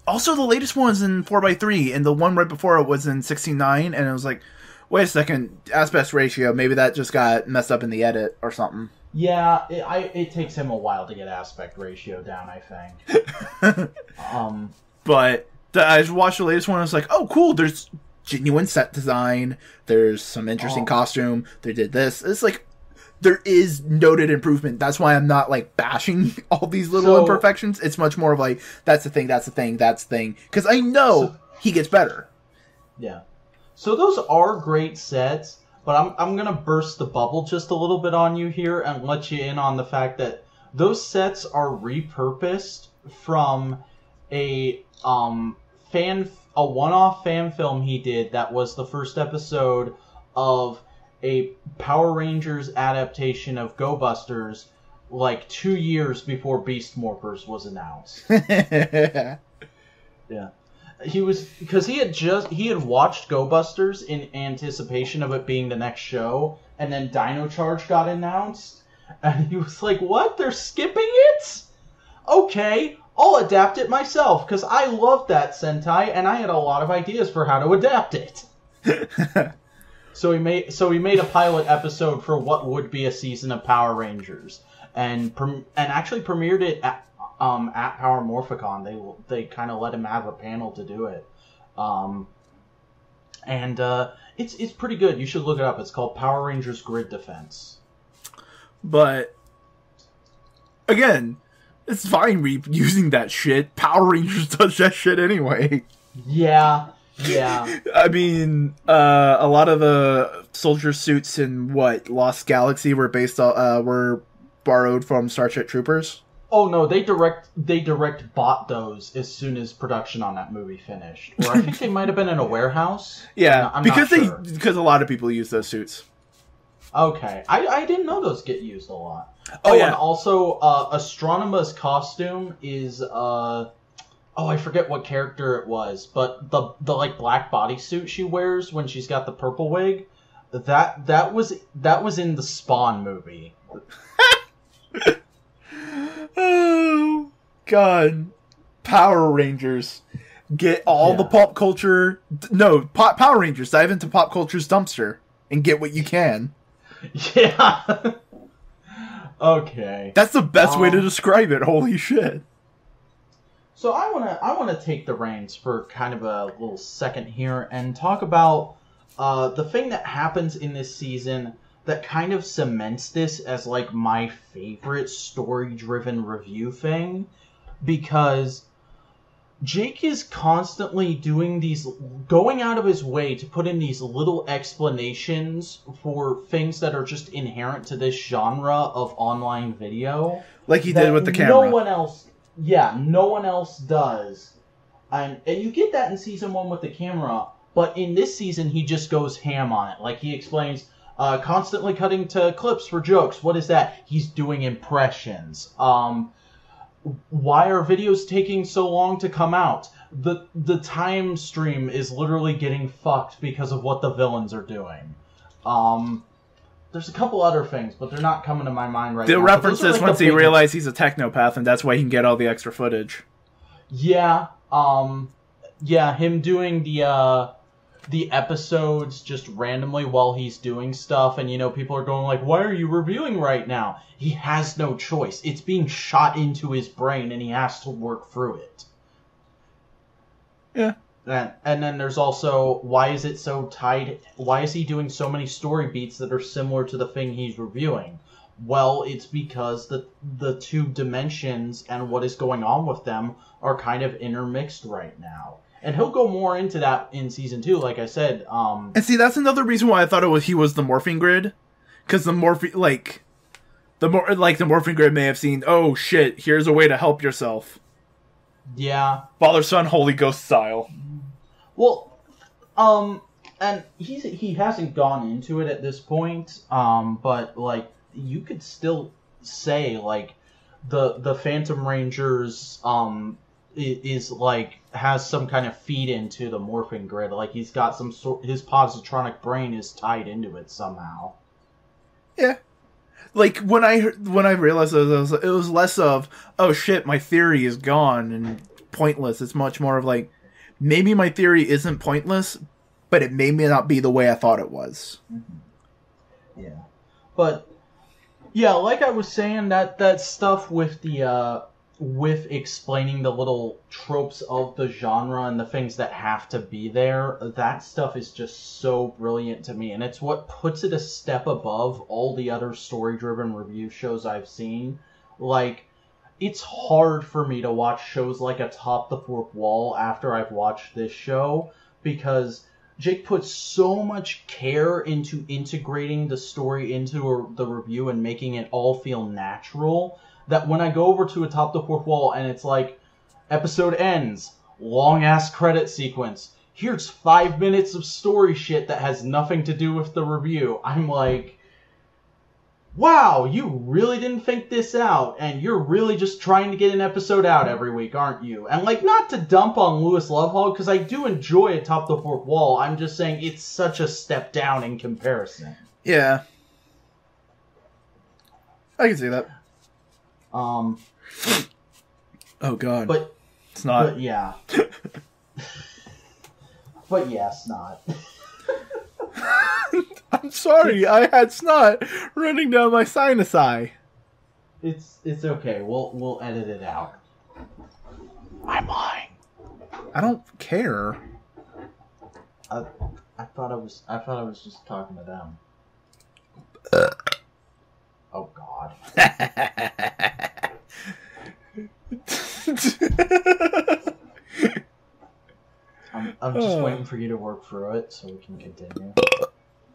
Speaker 4: also the latest one's in four x three, and the one right before it was in sixteen nine, and it was like, wait a second, aspect ratio. Maybe that just got messed up in the edit or something.
Speaker 3: Yeah, it, I, it takes him a while to get aspect ratio down. I think. um,
Speaker 4: But I just watched the latest one. I was like, oh, cool. There's genuine set design. There's some interesting
Speaker 3: Oh.
Speaker 4: costume. They did this. It's like there is noted improvement. That's why I'm not like bashing all these little
Speaker 3: So-
Speaker 4: imperfections. It's much more of like that's the thing. That's the thing. That's the thing. Because I know
Speaker 3: So-
Speaker 4: he gets better.
Speaker 3: Yeah. So those are great sets, but I'm I'm gonna burst the bubble just a little bit on you here and let you in on the fact that those sets are repurposed from a um fan a one-off fan film he did that was the first episode of a Power Rangers adaptation of Go Busters like two years before Beast Morphers was announced. Yeah. He was because he had just he had watched Go Busters in anticipation of it being the next show, and then Dino Charge got announced, and he was like, "What? They're skipping it? Okay, I'll adapt it myself because I love that Sentai, and I had a lot of ideas for how to adapt it." so he made so he made a pilot episode for what would be a season of Power Rangers, and and actually premiered it at um, at Power Morphicon. They they kind of let him have a panel to do it, um, and uh, it's it's pretty good. You should look it up. It's called Power Rangers Grid Defense.
Speaker 4: but again, it's fine re- using that shit. Power Rangers does that shit anyway.
Speaker 3: Yeah, yeah,
Speaker 4: I mean, uh, a lot of the soldier suits in what Lost Galaxy were based on uh, were borrowed from Starship Troopers.
Speaker 3: Oh no, they direct they direct bought those as soon as production on that movie finished. Or I think they might have been in a warehouse.
Speaker 4: Yeah,
Speaker 3: I'm not
Speaker 4: because
Speaker 3: sure.
Speaker 4: they because a lot of people use those suits.
Speaker 3: Okay, I, I didn't know those get used a lot.
Speaker 4: Oh, yeah.
Speaker 3: and also uh, Astronema's costume is uh oh I forget what character it was, but the the like black bodysuit she wears when she's got the purple wig, that that was that was in the Spawn movie.
Speaker 4: Oh God, Power Rangers. Get all the pop culture. No, pop, Power Rangers. Dive into pop culture's dumpster and get what you can.
Speaker 3: Yeah. Okay.
Speaker 4: That's the best way to
Speaker 3: Um,
Speaker 4: describe it. Holy shit.
Speaker 3: So I want to I want to take the reins for kind of a little second here and talk about uh, the thing that happens in this season that kind of cements this as like my favorite story-driven review thing because Jake is constantly doing these going out of his way to put in these little explanations for things that are just inherent to this genre of online video
Speaker 4: Like he did with the camera.
Speaker 3: No one else, yeah, no one else does, and and you get that in season one with the camera, but in this season he just goes ham on it. Like he explains, uh, constantly cutting to clips for jokes. What is that? He's doing impressions. Um, why are videos taking so long to come out? The the time stream is literally getting fucked because of what the villains are doing. Um, there's a couple other things, but they're not coming to my mind right
Speaker 4: The
Speaker 3: now. but
Speaker 4: reference is
Speaker 3: like, the
Speaker 4: once he realizes he's a technopath, and that's why he can get all the extra footage.
Speaker 3: Yeah, um, yeah, him doing the uh, the episodes just randomly while he's doing stuff, and you know, people are going like, "Why are you reviewing right now?" He has no choice. It's being shot into his brain, and he has to work through it.
Speaker 4: Yeah.
Speaker 3: And, and then there's also why is it so tied? Why is he doing so many story beats that are similar to the thing he's reviewing? Well, it's because the the two dimensions and what is going on with them are kind of intermixed right now. And he'll go more into that in season two, like I said. Um,
Speaker 4: And see, that's another reason why I thought it was he was the morphing grid, because the morphing like the more like the morphing grid may have seen. Oh shit! Here's a way to help yourself.
Speaker 3: yeah.
Speaker 4: Father, son, Holy Ghost style.
Speaker 3: Well, um, and he's he hasn't gone into it at this point. Um, but like you could still say like the the Phantom Rangers um is like has some kind of feed into the morphing grid. Like he's got some sort his positronic brain is tied into it somehow.
Speaker 4: Yeah. Like when I when I realized it was, it was less of oh shit my theory is gone and pointless. It's much more of like maybe my theory isn't pointless, but it may not be the way I thought it was.
Speaker 3: Yeah. But yeah, like I was saying, that that stuff with the uh with explaining the little tropes of the genre and the things that have to be there, that stuff is just so brilliant to me, and it's what puts it a step above all the other story-driven review shows I've seen. Like, it's hard for me to watch shows like Atop the Fourth Wall after I've watched this show because Jake puts so much care into integrating the story into a, the review and making it all feel natural that when I go over to Atop the Fourth Wall and it's like episode ends, long ass credit sequence, here's five minutes of story shit that has nothing to do with the review. I'm like, wow, you really didn't think this out, and you're really just trying to get an episode out every week, aren't you? And like, not to dump on Lewis Lovhaug because I do enjoy Atop the Fourth Wall. I'm just saying it's such a step down in comparison.
Speaker 4: Yeah. I can see that.
Speaker 3: Um,
Speaker 4: Oh god.
Speaker 3: but
Speaker 4: it's not.
Speaker 3: but yeah, but yeah, snot.
Speaker 4: I'm sorry, I had snot running down my sinus eye.
Speaker 3: It's it's okay. We'll we'll edit it out. I'm lying.
Speaker 4: I don't care.
Speaker 3: I I thought I was I thought I was just talking to them. Oh God. I'm, I'm just
Speaker 4: Oh.
Speaker 3: waiting for you to work through it so we can continue.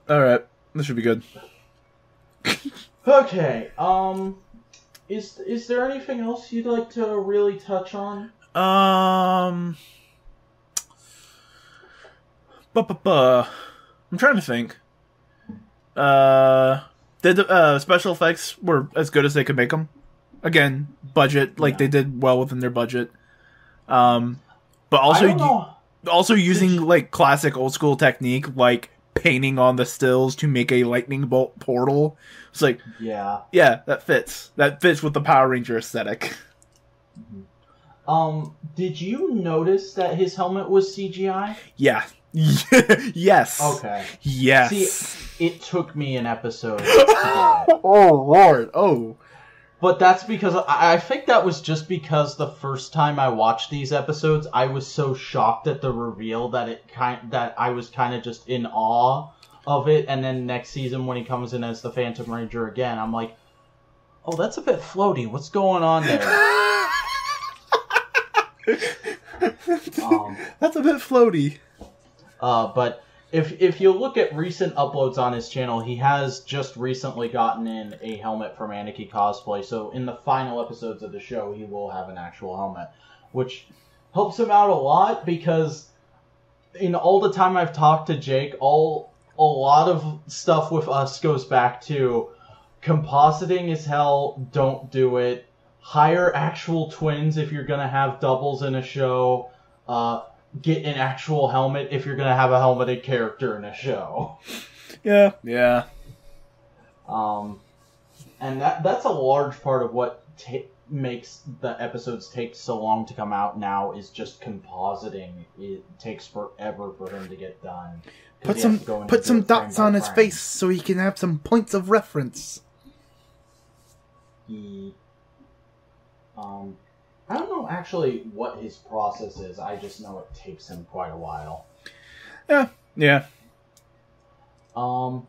Speaker 4: Alright, this should be good.
Speaker 3: Okay. Um, is is there anything else you'd like to really touch on?
Speaker 4: Um. Ba-ba-ba. I'm trying to think. Uh, did the uh, special effects were as good as they could make them? Again, budget, like
Speaker 3: Yeah.
Speaker 4: they did well within their budget. Um, but also also using like classic old school technique, like painting on the stills to make a lightning bolt portal. It's like,
Speaker 3: Yeah.
Speaker 4: yeah, that fits. That fits with the Power Ranger aesthetic.
Speaker 3: Um, did you notice that his helmet was CGI?
Speaker 4: Yeah. yes.
Speaker 3: Okay.
Speaker 4: Yes.
Speaker 3: See, it took me an episode to get it.
Speaker 4: oh lord. Oh.
Speaker 3: But that's because I, I think that was just because the first time I watched these episodes, I was so shocked at the reveal that it kind that I was kind of just in awe of it. And then next season, when he comes in as the Phantom Ranger again, I'm like, oh, that's a bit floaty. What's going on there? um,
Speaker 4: That's a bit floaty.
Speaker 3: Uh, but if if you look at recent uploads on his channel, he has just recently gotten in a helmet from Anarchy Cosplay. So in the final episodes of the show, he will have an actual helmet, which helps him out a lot because in all the time I've talked to Jake, all a lot of stuff with us goes back to compositing is hell. Don't do it. hire actual twins if you're gonna have doubles in a show. Uh, get an actual helmet if you're gonna have a helmeted character in a show.
Speaker 4: Yeah. Yeah.
Speaker 3: Um, and that that's a large part of what ta- makes the episodes take so long to come out now is just compositing. It takes forever for him to get done.
Speaker 4: Put some
Speaker 3: has to go in
Speaker 4: put some
Speaker 3: do it frame
Speaker 4: dots on his face so he can have some points of reference.
Speaker 3: He, um, I don't know actually what his process is. I just know it takes him quite a while.
Speaker 4: Yeah. Yeah.
Speaker 3: Um.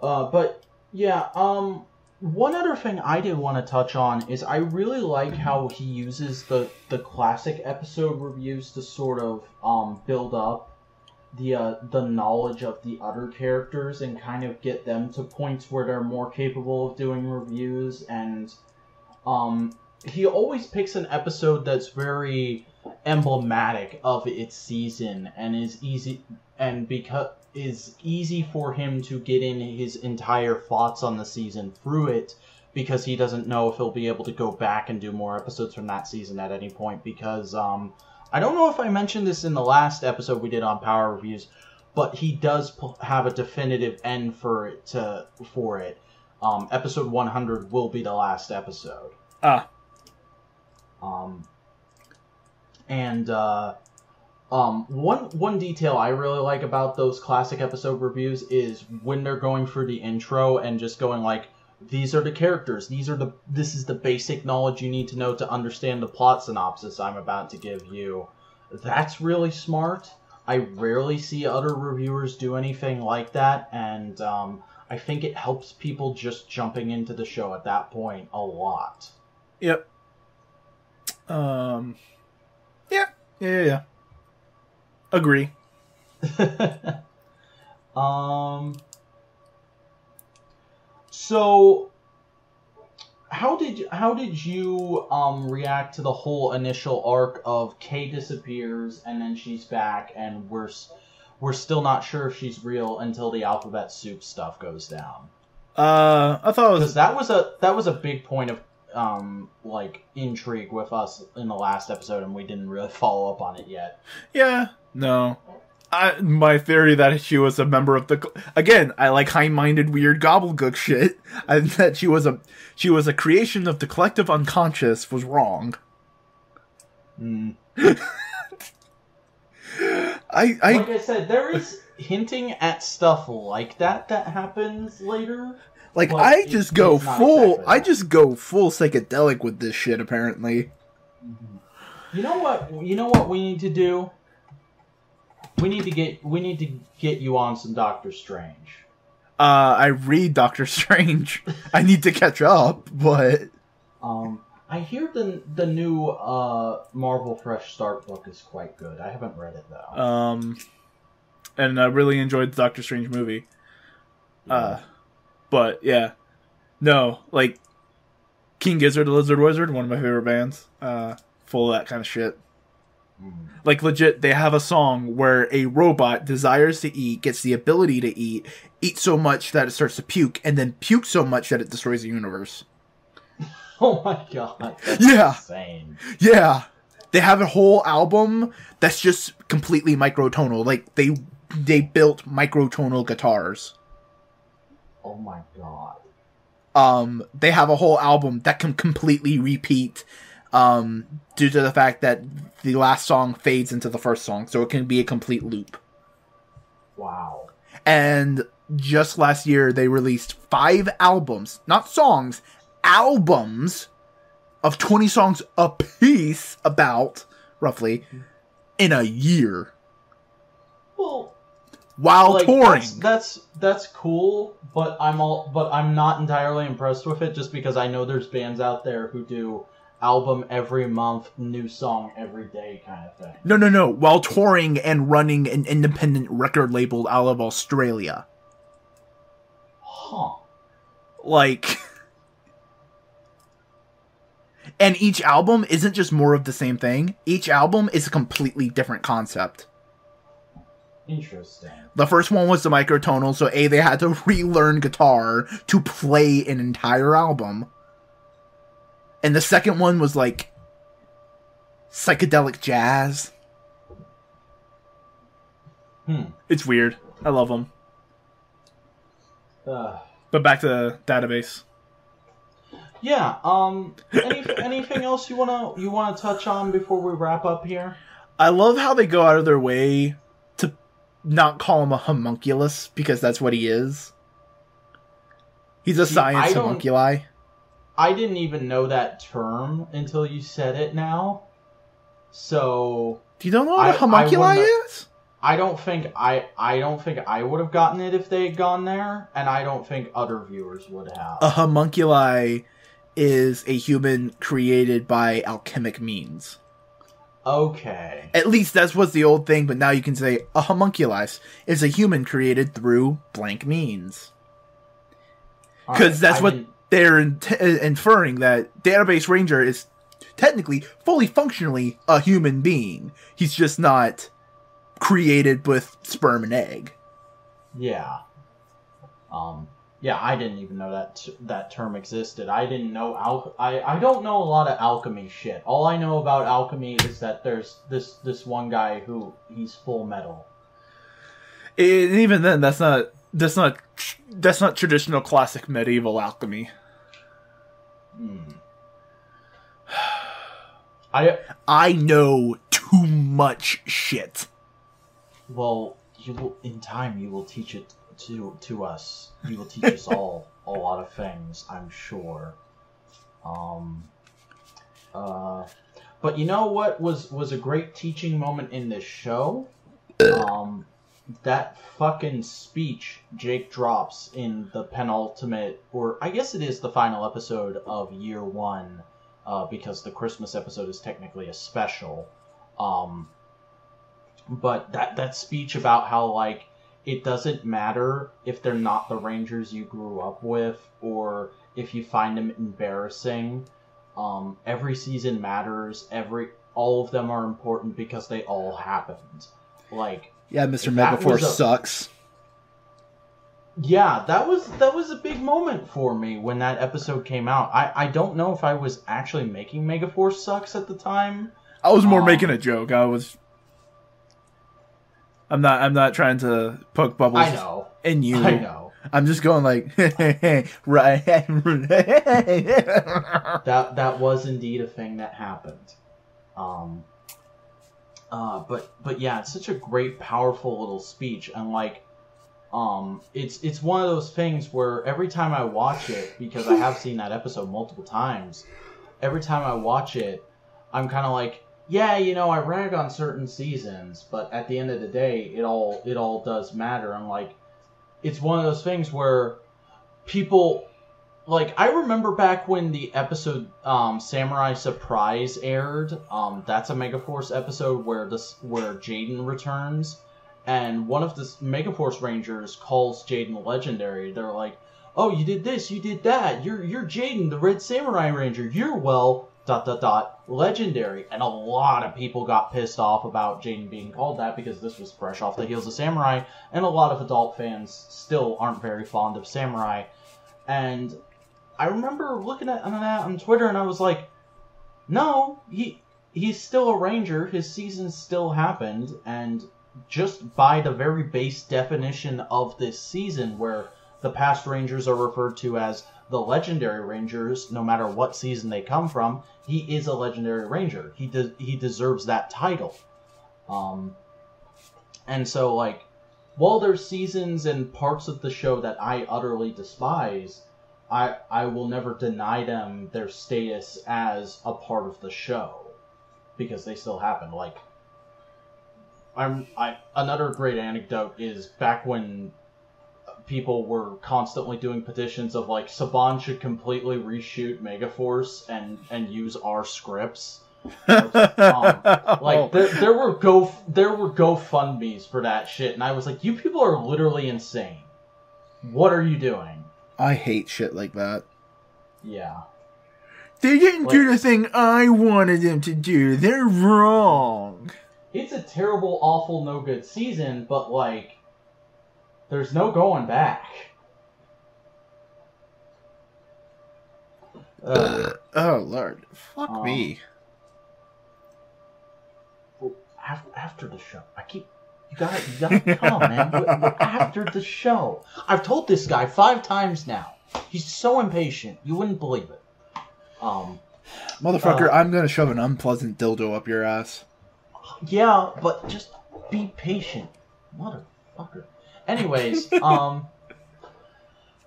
Speaker 3: Uh, but yeah. Um. One other thing I did want to touch on is I really like how he uses the the classic episode reviews to sort of um build up the uh, the knowledge of the other characters and kind of get them to points where they're more capable of doing reviews and um he always picks an episode that's very emblematic of its season and is easy and because is easy for him to get in his entire thoughts on the season through it because he doesn't know if he'll be able to go back and do more episodes from that season at any point because um I don't know if I mentioned this in the last episode we did on power reviews but he does have a definitive end for it to for it um episode 100 will be the last episode
Speaker 4: Ah.
Speaker 3: Um, and uh, um, one one detail I really like about those classic episode reviews is when they're going through the intro and just going like, "These are the characters. These are the. This is the basic knowledge you need to know to understand the plot synopsis I'm about to give you." That's really smart. I rarely see other reviewers do anything like that, and um, I think it helps people just jumping into the show at that point a lot.
Speaker 4: Yep. Um. Yeah. Yeah. Yeah. Agree.
Speaker 3: um. So, how did how did you um react to the whole initial arc of Kay disappears and then she's back and we're we're still not sure if she's real until the alphabet soup stuff goes down
Speaker 4: Uh, I thought it
Speaker 3: because
Speaker 4: was
Speaker 3: that was a that was a big point of um like intrigue with us in the last episode and we didn't really follow up on it yet.
Speaker 4: yeah. No. I, my theory that she was a member of the again I like high-minded weird gobbledygook shit and that she was a she was a creation of the collective unconscious was wrong.
Speaker 3: Mm.
Speaker 4: I I
Speaker 3: like I said, there is hinting at stuff like that that happens later.
Speaker 4: Like
Speaker 3: but
Speaker 4: I
Speaker 3: it-
Speaker 4: just go full I just go full psychedelic with this shit apparently.
Speaker 3: You know what? You know what we need to do. We need to get we need to get you on some Doctor Strange.
Speaker 4: Uh I read Doctor Strange. I need to catch up, but
Speaker 3: Um, I hear the the new uh Marvel Fresh Start book is quite good. I haven't read it though.
Speaker 4: um and I really enjoyed the Doctor Strange movie. Uh but yeah. No, like King Gizzard the Lizard Wizard, one of my favorite bands. Uh full of that kind of shit.
Speaker 3: Mm.
Speaker 4: Like legit, they have a song where a robot desires to eat, gets the ability to eat, eat so much that it starts to puke, and then puke so much that it destroys the universe.
Speaker 3: Oh my god!
Speaker 4: Yeah.
Speaker 3: insane.
Speaker 4: Yeah. They have a whole album that's just completely microtonal. Like they they built microtonal guitars.
Speaker 3: Oh my god.
Speaker 4: Um they have a whole album that can completely repeat um due to the fact that the last song fades into the first song, so it can be a complete loop.
Speaker 3: Wow.
Speaker 4: And just last year they released 5 albums, not songs, albums of 20 songs a piece about roughly in a year.
Speaker 3: Well,
Speaker 4: while
Speaker 3: like,
Speaker 4: touring.
Speaker 3: That's, that's that's cool, but I'm all but I'm not entirely impressed with it just because I know there's bands out there who do album every month, new song every day kind of thing.
Speaker 4: No, no, no. While touring and running an independent record label out of Australia.
Speaker 3: Huh.
Speaker 4: Like. And each album isn't just more of the same thing. Each album is a completely different concept.
Speaker 3: Interesting.
Speaker 4: The first one was the microtonal, so A, they had to relearn guitar to play an entire album. and the second one was like psychedelic jazz.
Speaker 3: Hmm.
Speaker 4: It's weird. I love them.
Speaker 3: Uh,
Speaker 4: But back to the database.
Speaker 3: yeah. Um. Any, anything else you wanna you wanna touch on before we wrap up here?
Speaker 4: I love how they go out of their way not call him a homunculus because that's what he is. He's a
Speaker 3: See,
Speaker 4: science
Speaker 3: I
Speaker 4: homunculi.
Speaker 3: I didn't even know that term until you said it now. So
Speaker 4: Do you don't know what
Speaker 3: I-
Speaker 4: a homunculi
Speaker 3: I
Speaker 4: is?
Speaker 3: I don't think I I don't think I would have gotten it if they had gone there, and I don't think other viewers would have.
Speaker 4: A homunculi is a human created by alchemic means.
Speaker 3: Okay.
Speaker 4: At least that's what's the old thing, but now you can say a homunculus is a human created through blank means. Because
Speaker 3: right,
Speaker 4: that's
Speaker 3: I
Speaker 4: what
Speaker 3: didn't-
Speaker 4: they're in- inferring that Database Ranger is technically, fully functionally, a human being. He's just not created with sperm and egg.
Speaker 3: Yeah. Um. Yeah, I didn't even know that t- that term existed. I didn't know al- I I don't know a lot of alchemy shit. All I know about alchemy is that there's this this one guy who he's full metal.
Speaker 4: Even then, that's not that's not that's not traditional classic medieval alchemy.
Speaker 3: Hmm. I
Speaker 4: I know too much shit.
Speaker 3: well, you will in time you will teach it to to us. You will teach us all a lot of things, I'm sure. Um. Uh. But you know what was was a great teaching moment in this show? Um, that fucking speech Jake drops in the penultimate, or I guess it is the final episode of year one, uh, because the Christmas episode is technically a special. Um, but that that speech about how like it doesn't matter if they're not the Rangers you grew up with, or if you find them embarrassing. Um, every season matters. Every all of them are important because they all happened. Like
Speaker 4: Yeah, Mr. Megaforce
Speaker 3: a-
Speaker 4: sucks.
Speaker 3: Yeah, that was that was a big moment for me when that episode came out. I, I don't know if I was actually making Megaforce sucks at the time.
Speaker 4: I was more
Speaker 3: Um,
Speaker 4: making a joke. I was. I'm not. I'm not trying to poke bubbles
Speaker 3: I know.
Speaker 4: in you.
Speaker 3: I know.
Speaker 4: I'm just going like, right.
Speaker 3: That that was indeed a thing that happened. Um uh but but yeah, it's such a great powerful little speech and like um it's it's one of those things where every time I watch it because I have seen that episode multiple times, every time I watch it, I'm kind of like yeah, you know, I rag on certain seasons, but at the end of the day, it all it all does matter. I'm like, it's one of those things where people like I remember back when the episode um, Samurai Surprise aired. Um, that's a Megaforce episode where this where Jayden returns, and one of the Megaforce Rangers calls Jayden legendary. They're like, "Oh, you did this, you did that. You're you're Jayden, the Red Samurai Ranger. You're well dot dot dot legendary." And a lot of people got pissed off about Jayden being called that because this was fresh off the heels of Samurai, and a lot of adult fans still aren't very fond of Samurai. And I remember looking at that on Twitter, and I was like, "No, he he's still a ranger. His season still happened, and just by the very base definition of this season, where the past rangers are referred to as the legendary rangers, no matter what season they come from, he is a legendary ranger. He de- he deserves that title. Um, and so like, while there's seasons and parts of the show that I utterly despise, I I will never deny them their status as a part of the show because they still happen. Like I'm I another great anecdote is back when people were constantly doing petitions of like Saban should completely reshoot Megaforce and and use our scripts. Um, like there, there were go there were GoFundmes for that shit, and I was like, you people are literally insane. What are you doing?
Speaker 4: I hate shit like that.
Speaker 3: Yeah.
Speaker 4: They didn't do the thing I wanted them to do. They're wrong.
Speaker 3: it's a terrible, awful, no good season, but like, there's no going back. Uh,
Speaker 4: Oh lord, fuck
Speaker 3: Um,
Speaker 4: me.
Speaker 3: after, after the show, I keep. You gotta, you gotta come man. We're- we're after the show. I've told this guy five times now. He's so impatient. You wouldn't believe it. Um,
Speaker 4: Motherfucker,
Speaker 3: uh,
Speaker 4: I'm gonna shove an unpleasant dildo up your ass.
Speaker 3: yeah, but just be patient, motherfucker. Anyways, um,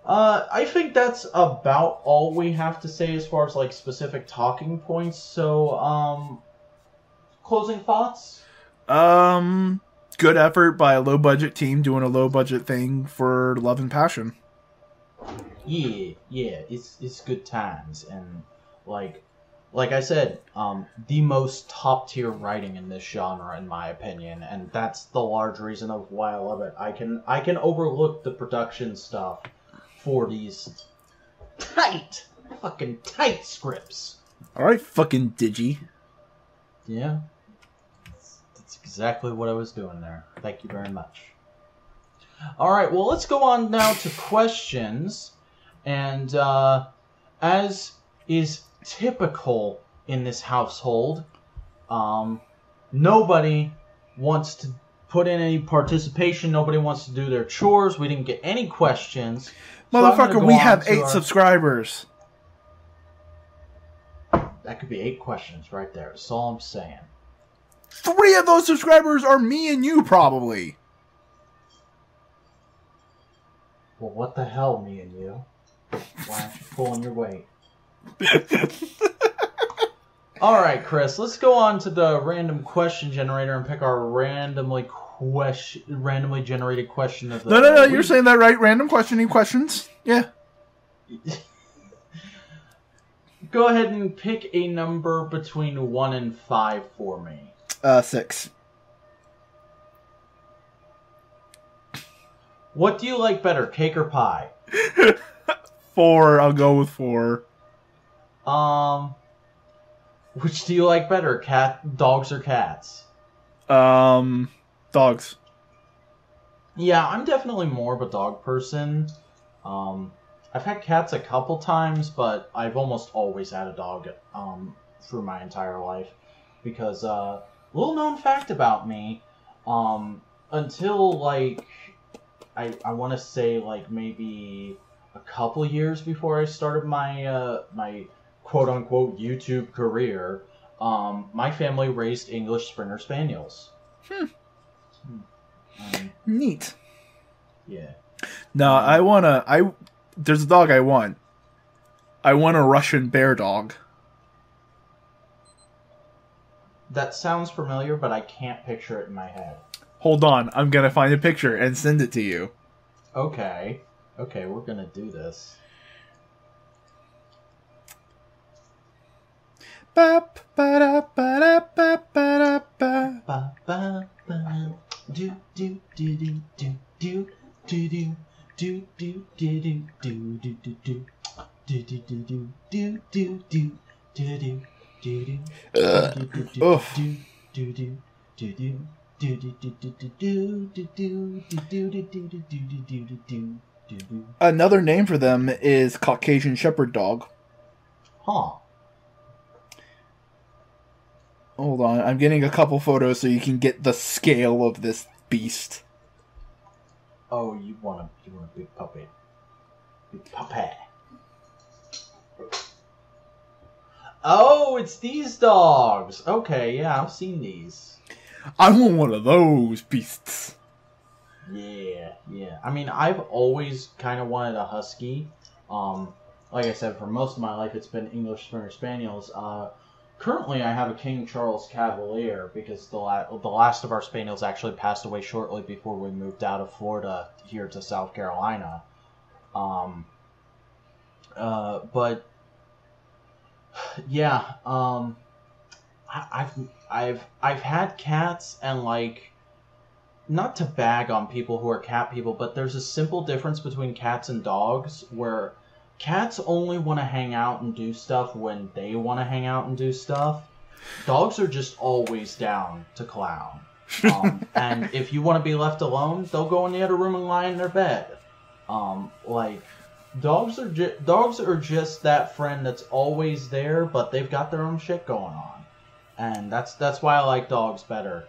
Speaker 3: uh, I think that's about all we have to say as far as like specific talking points. So, um, closing thoughts.
Speaker 4: Um, good effort by a low budget team doing a low budget thing for love and passion.
Speaker 3: Yeah, yeah, it's it's good times and like like I said, um, the most top tier writing in this genre, in my opinion, and that's the large reason of why I love it. I can I can overlook the production stuff for these tight, fucking tight scripts.
Speaker 4: All right, fucking Digi.
Speaker 3: Yeah, that's, that's exactly what I was doing there. Thank you very much. All right, well, let's go on now to questions. And uh, as is typical in this household, um, nobody wants to put in any participation. Nobody wants to do their chores. We didn't get any questions. So
Speaker 4: Motherfucker,
Speaker 3: go
Speaker 4: we have eight
Speaker 3: our-
Speaker 4: subscribers.
Speaker 3: That could be eight questions right there. That's all I'm saying.
Speaker 4: Three of those subscribers are me and you, probably.
Speaker 3: Well, what the hell, me and you? Why aren't you pulling your weight? All right, Chris. Let's go on to the random question generator and pick our randomly question, randomly generated question of the.
Speaker 4: No, no, no. You're saying that right. Random questioning questions. Yeah.
Speaker 3: Go ahead and pick a number between one and five for me.
Speaker 4: Uh, six.
Speaker 3: What do you like better, cake or pie?
Speaker 4: Four. I'll go with four.
Speaker 3: Um, which do you like better, cat, dogs or cats?
Speaker 4: Um, dogs.
Speaker 3: Yeah, I'm definitely more of a dog person. Um, I've had cats a couple times, but I've almost always had a dog um, through my entire life. Because, uh, little known fact about me, um, until like, I, I want to say like maybe a couple years before I started my, uh, my quote unquote YouTube career, um, my family raised English Springer Spaniels.
Speaker 4: Hmm.
Speaker 3: Um,
Speaker 4: Neat.
Speaker 3: yeah.
Speaker 4: No, I wanna. I there's a dog I want. I want a Russian bear dog.
Speaker 3: That sounds familiar, but I can't picture it in my head.
Speaker 4: Hold on, I'm gonna find a picture and send it to you.
Speaker 3: Okay. Okay, we're gonna do this.
Speaker 4: Another name for them is Caucasian Shepherd Dog. Hold on, I'm getting a couple photos so you can get the scale of this beast.
Speaker 3: Oh, you want a you want a big puppy. Big puppy. Oh, it's these dogs. Okay, yeah, I've seen these.
Speaker 4: I want one of those beasts.
Speaker 3: Yeah, yeah. I mean, I've always kind of wanted a husky. Um, like I said, for most of my life, it's been English Springer Spaniels. Uh, currently, I have a King Charles Cavalier because the la- the last of our spaniels actually passed away shortly before we moved out of Florida here to South Carolina. Um, uh, but yeah, um, I, I've I've I've had cats and like not to bag on people who are cat people, but there's a simple difference between cats and dogs where cats only want to hang out and do stuff when they want to hang out and do stuff. Dogs are just always down to clown. Um, and if you want to be left alone, they'll go in the other room and lie in their bed. Um, like dogs are ju- dogs are just that friend that's always there, but they've got their own shit going on, and that's that's why I like dogs better.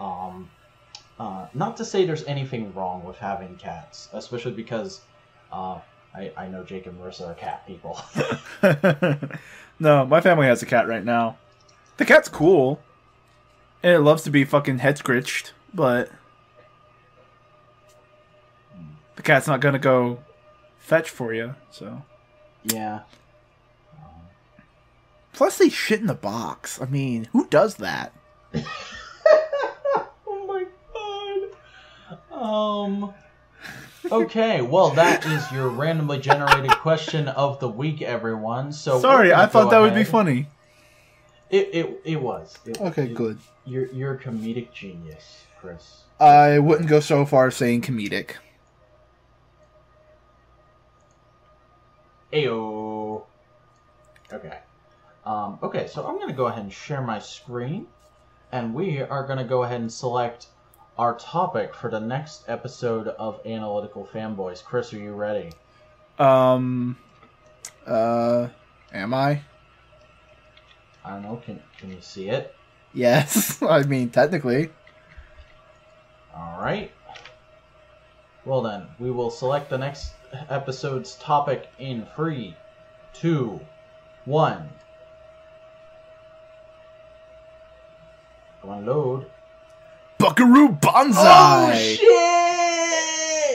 Speaker 3: Um, uh, not to say there's anything wrong with having cats, especially because uh, I I know Jake and Marissa are cat people.
Speaker 4: no, my family has a cat right now. The cat's cool. And it loves to be fucking head scritched, but the cat's not gonna go fetch for you, so.
Speaker 3: yeah.
Speaker 4: Plus, they shit in the box. I mean, who does that?
Speaker 3: oh my god. Um. Okay, well, that is your randomly generated question of the week, everyone. So
Speaker 4: Sorry, I thought
Speaker 3: go
Speaker 4: that would be funny.
Speaker 3: It it, it was. It-
Speaker 4: Okay,
Speaker 3: it-
Speaker 4: good.
Speaker 3: You're you're a comedic genius, Chris.
Speaker 4: I wouldn't go so far as saying comedic.
Speaker 3: Ayo. Okay. Um, okay, so I'm gonna go ahead and share my screen, and we are gonna go ahead and select our topic for the next episode of Analytical Fanboys. Chris, are you ready?
Speaker 4: Um, uh, am I?
Speaker 3: I don't know. Can can you see it?
Speaker 4: Yes, I mean technically.
Speaker 3: All right. Well then, we will select the next episode's topic in three, two, one. Go on, load.
Speaker 4: Buckaroo Banzai.
Speaker 3: Oh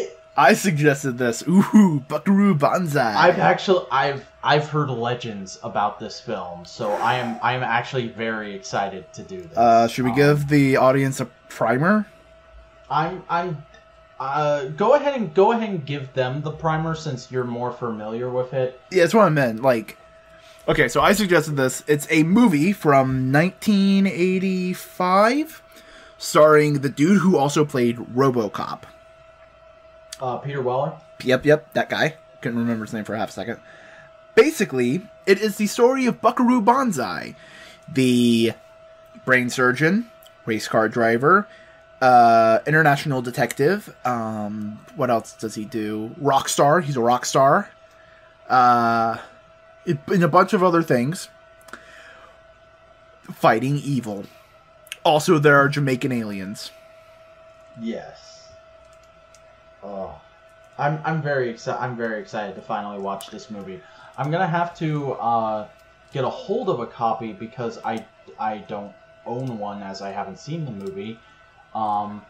Speaker 3: shit!
Speaker 4: I suggested this. Ooh, Buckaroo Banzai.
Speaker 3: I've actually I've I've heard legends about this film, so I am I am actually very excited to do this.
Speaker 4: Uh, should we
Speaker 3: Um,
Speaker 4: give the audience a primer?
Speaker 3: I'm I'm uh go ahead and go ahead and give them the primer since you're more familiar with it.
Speaker 4: Yeah, that's what I meant. Like, okay, so I suggested this. It's a movie from 1985, starring the dude who also played RoboCop.
Speaker 3: Uh, Peter Weller.
Speaker 4: Yep, yep, that guy. Couldn't remember his name for a half a second. Basically, it is the story of Buckaroo Banzai, the brain surgeon, race car driver, uh, international detective. Um, what else does he do? Rock star. He's a rock star. Uh, and a bunch of other things. Fighting evil. Also, there are Jamaican aliens.
Speaker 3: Yes. Oh, I'm I'm very excited. I'm very excited to finally watch this movie. I'm gonna have to uh, get a hold of a copy because I I don't own one as I haven't seen the movie. Um,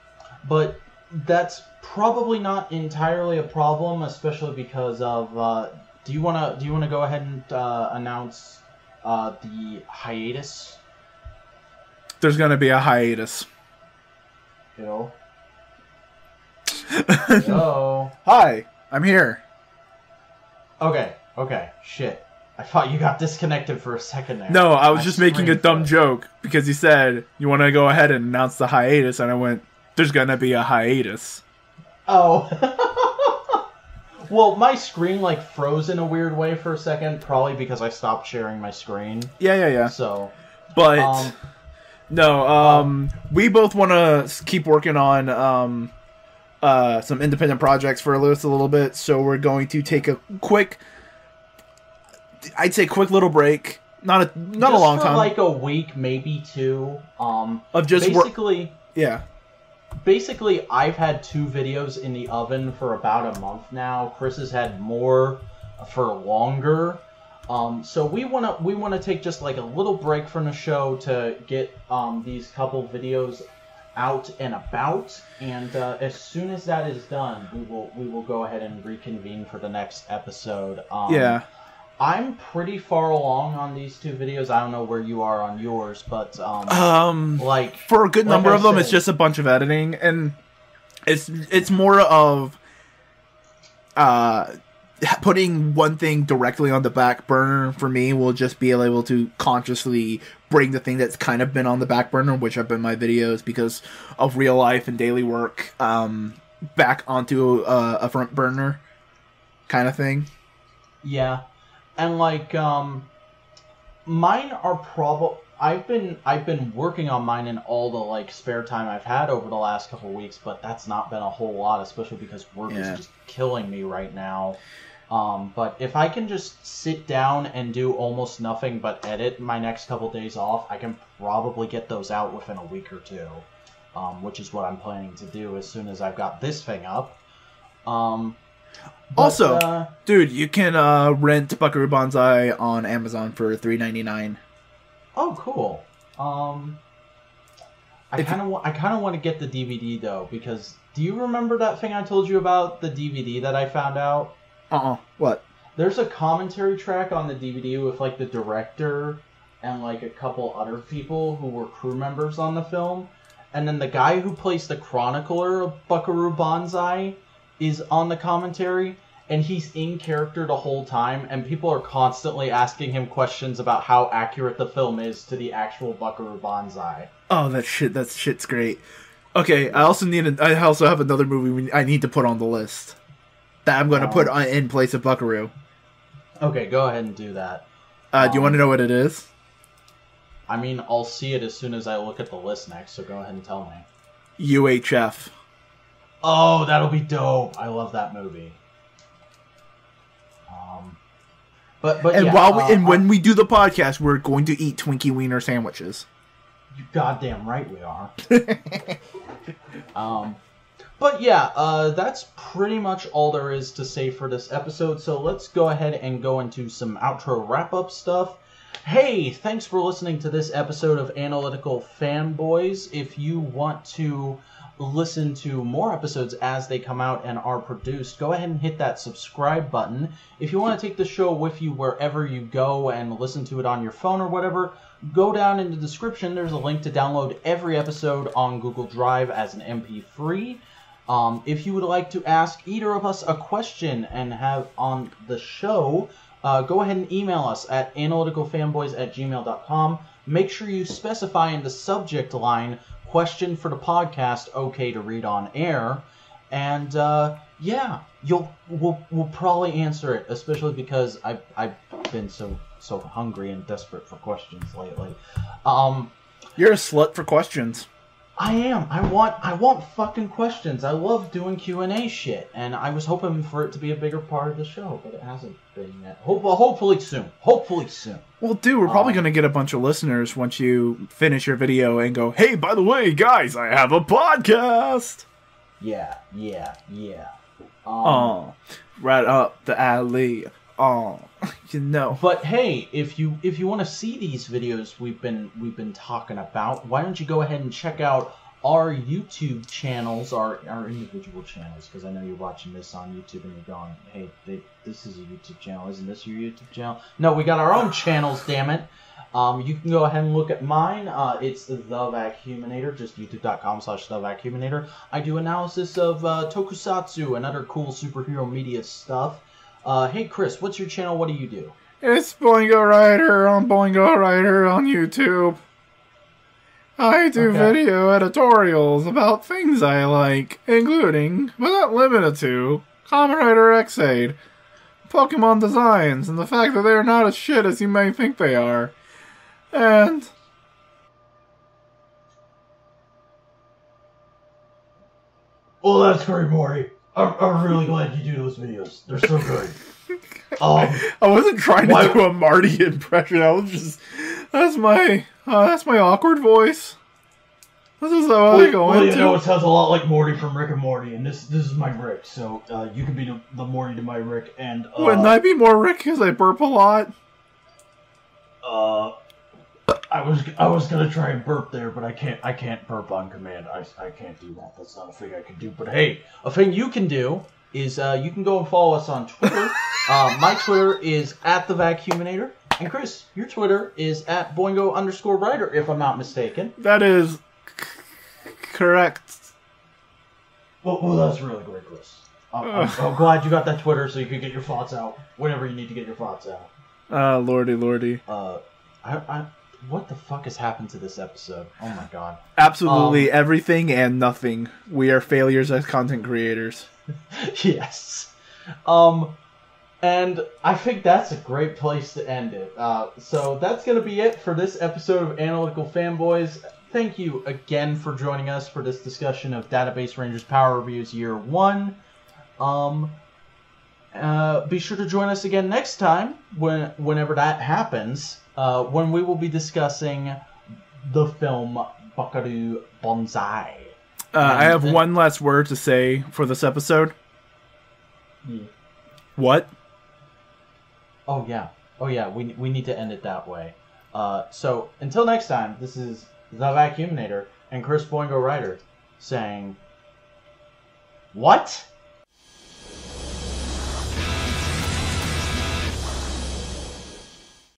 Speaker 3: but that's probably not entirely a problem, especially because of. Uh, do you wanna Do you wanna go ahead and uh, announce uh, the hiatus?
Speaker 4: There's gonna be a hiatus.
Speaker 3: Yo. Yo.
Speaker 4: Hi, I'm here.
Speaker 3: Okay, okay, shit. I thought you got disconnected for a second there.
Speaker 4: No, I was
Speaker 3: My
Speaker 4: just making a dumb joke because he said, You want to go ahead and announce the hiatus? And I went, There's going to be a hiatus.
Speaker 3: Oh. well, my screen like froze in a weird way for a second, probably because I stopped sharing my screen.
Speaker 4: Yeah, yeah, yeah.
Speaker 3: So,
Speaker 4: But,
Speaker 3: um,
Speaker 4: no, um, we both want to keep working on um, uh, some independent projects for Lewis a little bit. So we're going to take a quick, I'd say, quick little break. Not a not a long
Speaker 3: for
Speaker 4: time
Speaker 3: like a week, maybe two. Um,
Speaker 4: of just
Speaker 3: basically,
Speaker 4: Yeah,
Speaker 3: basically, I've had two videos in the oven for about a month now. Chris has had more for longer. Um, so we want to we want to take just like a little break from the show to get um, these couple videos out and about. And uh, as soon as that is done, we will we will go ahead and reconvene for the next episode. Um,
Speaker 4: yeah.
Speaker 3: I'm pretty far along on these two videos. I don't know where you are on yours, but um,
Speaker 4: Um,
Speaker 3: like
Speaker 4: for a good
Speaker 3: Like
Speaker 4: number
Speaker 3: I
Speaker 4: of them, it's just a bunch of editing, and it's it's more of uh putting one thing directly on the back burner for me will just be able to consciously bring the thing that's kind of been on the back burner, which have been my videos because of real life and daily work, um, back onto a, a front burner kind of thing.
Speaker 3: Yeah, and like um, mine are probably. I've been I've been working on mine in all the like spare time I've had over the last couple weeks, but that's not been a whole lot, especially because work
Speaker 4: Yeah.
Speaker 3: is just killing me right now. Um, but if I can just sit down and do almost nothing but edit my next couple days off, I can probably get those out within a week or two. Um, which is what I'm planning to do as soon as I've got this thing up. Um, but,
Speaker 4: Also-
Speaker 3: uh,
Speaker 4: Dude, you can uh, rent Buckaroo Banzai on Amazon for three ninety nine.
Speaker 3: Oh, cool. Um, I kind of I kind of want to get the DVD though because do you remember that thing I told you about the DVD that I found out?
Speaker 4: Uh uh What?
Speaker 3: There's a commentary track on the DVD with like the director and like a couple other people who were crew members on the film, and then the guy who plays the chronicler of Buckaroo Banzai is on the commentary. And he's in character the whole time, and people are constantly asking him questions about how accurate the film is to the actual Buckaroo Banzai.
Speaker 4: Oh, that shit. That shit's great. Okay, I also need. An, I also have another movie I need to put on the list that I'm going to
Speaker 3: Oh.
Speaker 4: put on, in place of Buckaroo.
Speaker 3: Okay, go ahead and do that.
Speaker 4: Uh, do you
Speaker 3: Um,
Speaker 4: want to know what it is?
Speaker 3: I mean, I'll see it as soon as I look at the list next, so go ahead and tell me.
Speaker 4: UHF.
Speaker 3: Oh, that'll be dope. I love that movie. Um, but but
Speaker 4: And
Speaker 3: yeah,
Speaker 4: while we,
Speaker 3: uh,
Speaker 4: and when we do the podcast, we're going to eat Twinkie Wiener sandwiches.
Speaker 3: you goddamn right we are. um, but yeah, uh, that's pretty much all there is to say for this episode. So let's go ahead and go into some outro wrap up stuff. Hey, thanks for listening to this episode of Analytical Fanboys. If you want to listen to more episodes as they come out and are produced, go ahead and hit that subscribe button. If you want to take the show with you wherever you go and listen to it on your phone or whatever, go down in the description. There's a link to download every episode on Google Drive as an MP3. Um, if you would like to ask either of us a question and have on the show, uh, go ahead and email us at analyticalfanboys at gmail.com. Make sure you specify in the subject line question for the podcast okay to read on air. And uh, yeah, you'll we'll, we'll probably answer it, especially because I've, I've been so so hungry and desperate for questions lately. Um,
Speaker 4: You're a slut for questions.
Speaker 3: I am. I want. I want fucking questions. I love doing Q and A shit, and I was hoping for it to be a bigger part of the show, but it hasn't been yet. Hope, well, hopefully soon. Hopefully soon.
Speaker 4: Well, dude, we're probably
Speaker 3: Um,
Speaker 4: going to get a bunch of listeners once you finish your video and go, hey, by the way, guys, I have a podcast.
Speaker 3: Yeah. Yeah. Yeah. Um,
Speaker 4: Oh, right up the alley. Oh, you know.
Speaker 3: But hey, if you if you want to see these videos we've been we've been talking about, why don't you go ahead and check out our YouTube channels, our our individual channels? Because I know you're watching this on YouTube and you're going, "Hey, they, this is a YouTube channel, isn't this your YouTube channel?" No, we got our own channels. Damn it! Um, you can go ahead and look at mine. Uh, it's the Vacuuminator, just youtube.com slash the Vacuuminator. I do analysis of uh, tokusatsu and other cool superhero media stuff. Uh, hey Chris, what's your channel? What do you do?
Speaker 4: It's Boingo Rider on Boingo Rider on YouTube. I do
Speaker 3: Okay.
Speaker 4: video editorials about things I like, including, but not limited to, Kamen Rider Ex-Aid, Pokemon designs, and the fact that they are not as shit as you may think they are. And
Speaker 3: Well, that's great, Morty. I'm, I'm really glad you do those videos. They're so good. Um,
Speaker 4: I wasn't trying to do a Marty impression. I was just that's my uh, that's my awkward voice. This is how I go
Speaker 5: well, you know, it sounds a lot like Morty from Rick and Morty, and this this is my Rick, so uh, you can be the, the Morty to my Rick, and uh,
Speaker 4: Wouldn't I be more Rick because I burp a lot?
Speaker 5: uh, I was I was gonna try and burp there, but I can't I can't burp on command. I, I can't do that. That's not a thing I can do. But hey,
Speaker 3: a thing you can do is uh, you can go and follow us on Twitter. uh, my Twitter is at the Vacuuminator, and Chris, your Twitter is at Boingo underscore Rider, if I'm not mistaken.
Speaker 4: That is c- correct.
Speaker 5: well, well that's really great, Chris.
Speaker 3: I'm, I'm, I'm glad you got that Twitter so you can get your thoughts out whenever you need to get your thoughts out.
Speaker 4: Ah, lordy, lordy.
Speaker 3: Uh, I, I, what the fuck has happened to this episode? Oh my god.
Speaker 4: Absolutely everything and nothing. We are failures as content creators.
Speaker 3: yes. Um, and I think that's a great place to end it. Uh, so that's going to be it for this episode of Analytical Fanboys. Thank you again for joining us for this discussion of Database Rangers Power Reviews Year 1. Um, uh, be sure to join us again next time when whenever that happens, uh, when we will be discussing the film Buckaroo Banzai.
Speaker 4: Uh, I have
Speaker 3: And-
Speaker 4: one last word to say for this episode.
Speaker 3: Yeah.
Speaker 4: What?
Speaker 3: Oh yeah, oh yeah. We we need to end it that way. Uh, so until next time, this is the Vacuuminator and Chris Boingo Rider saying, "What?"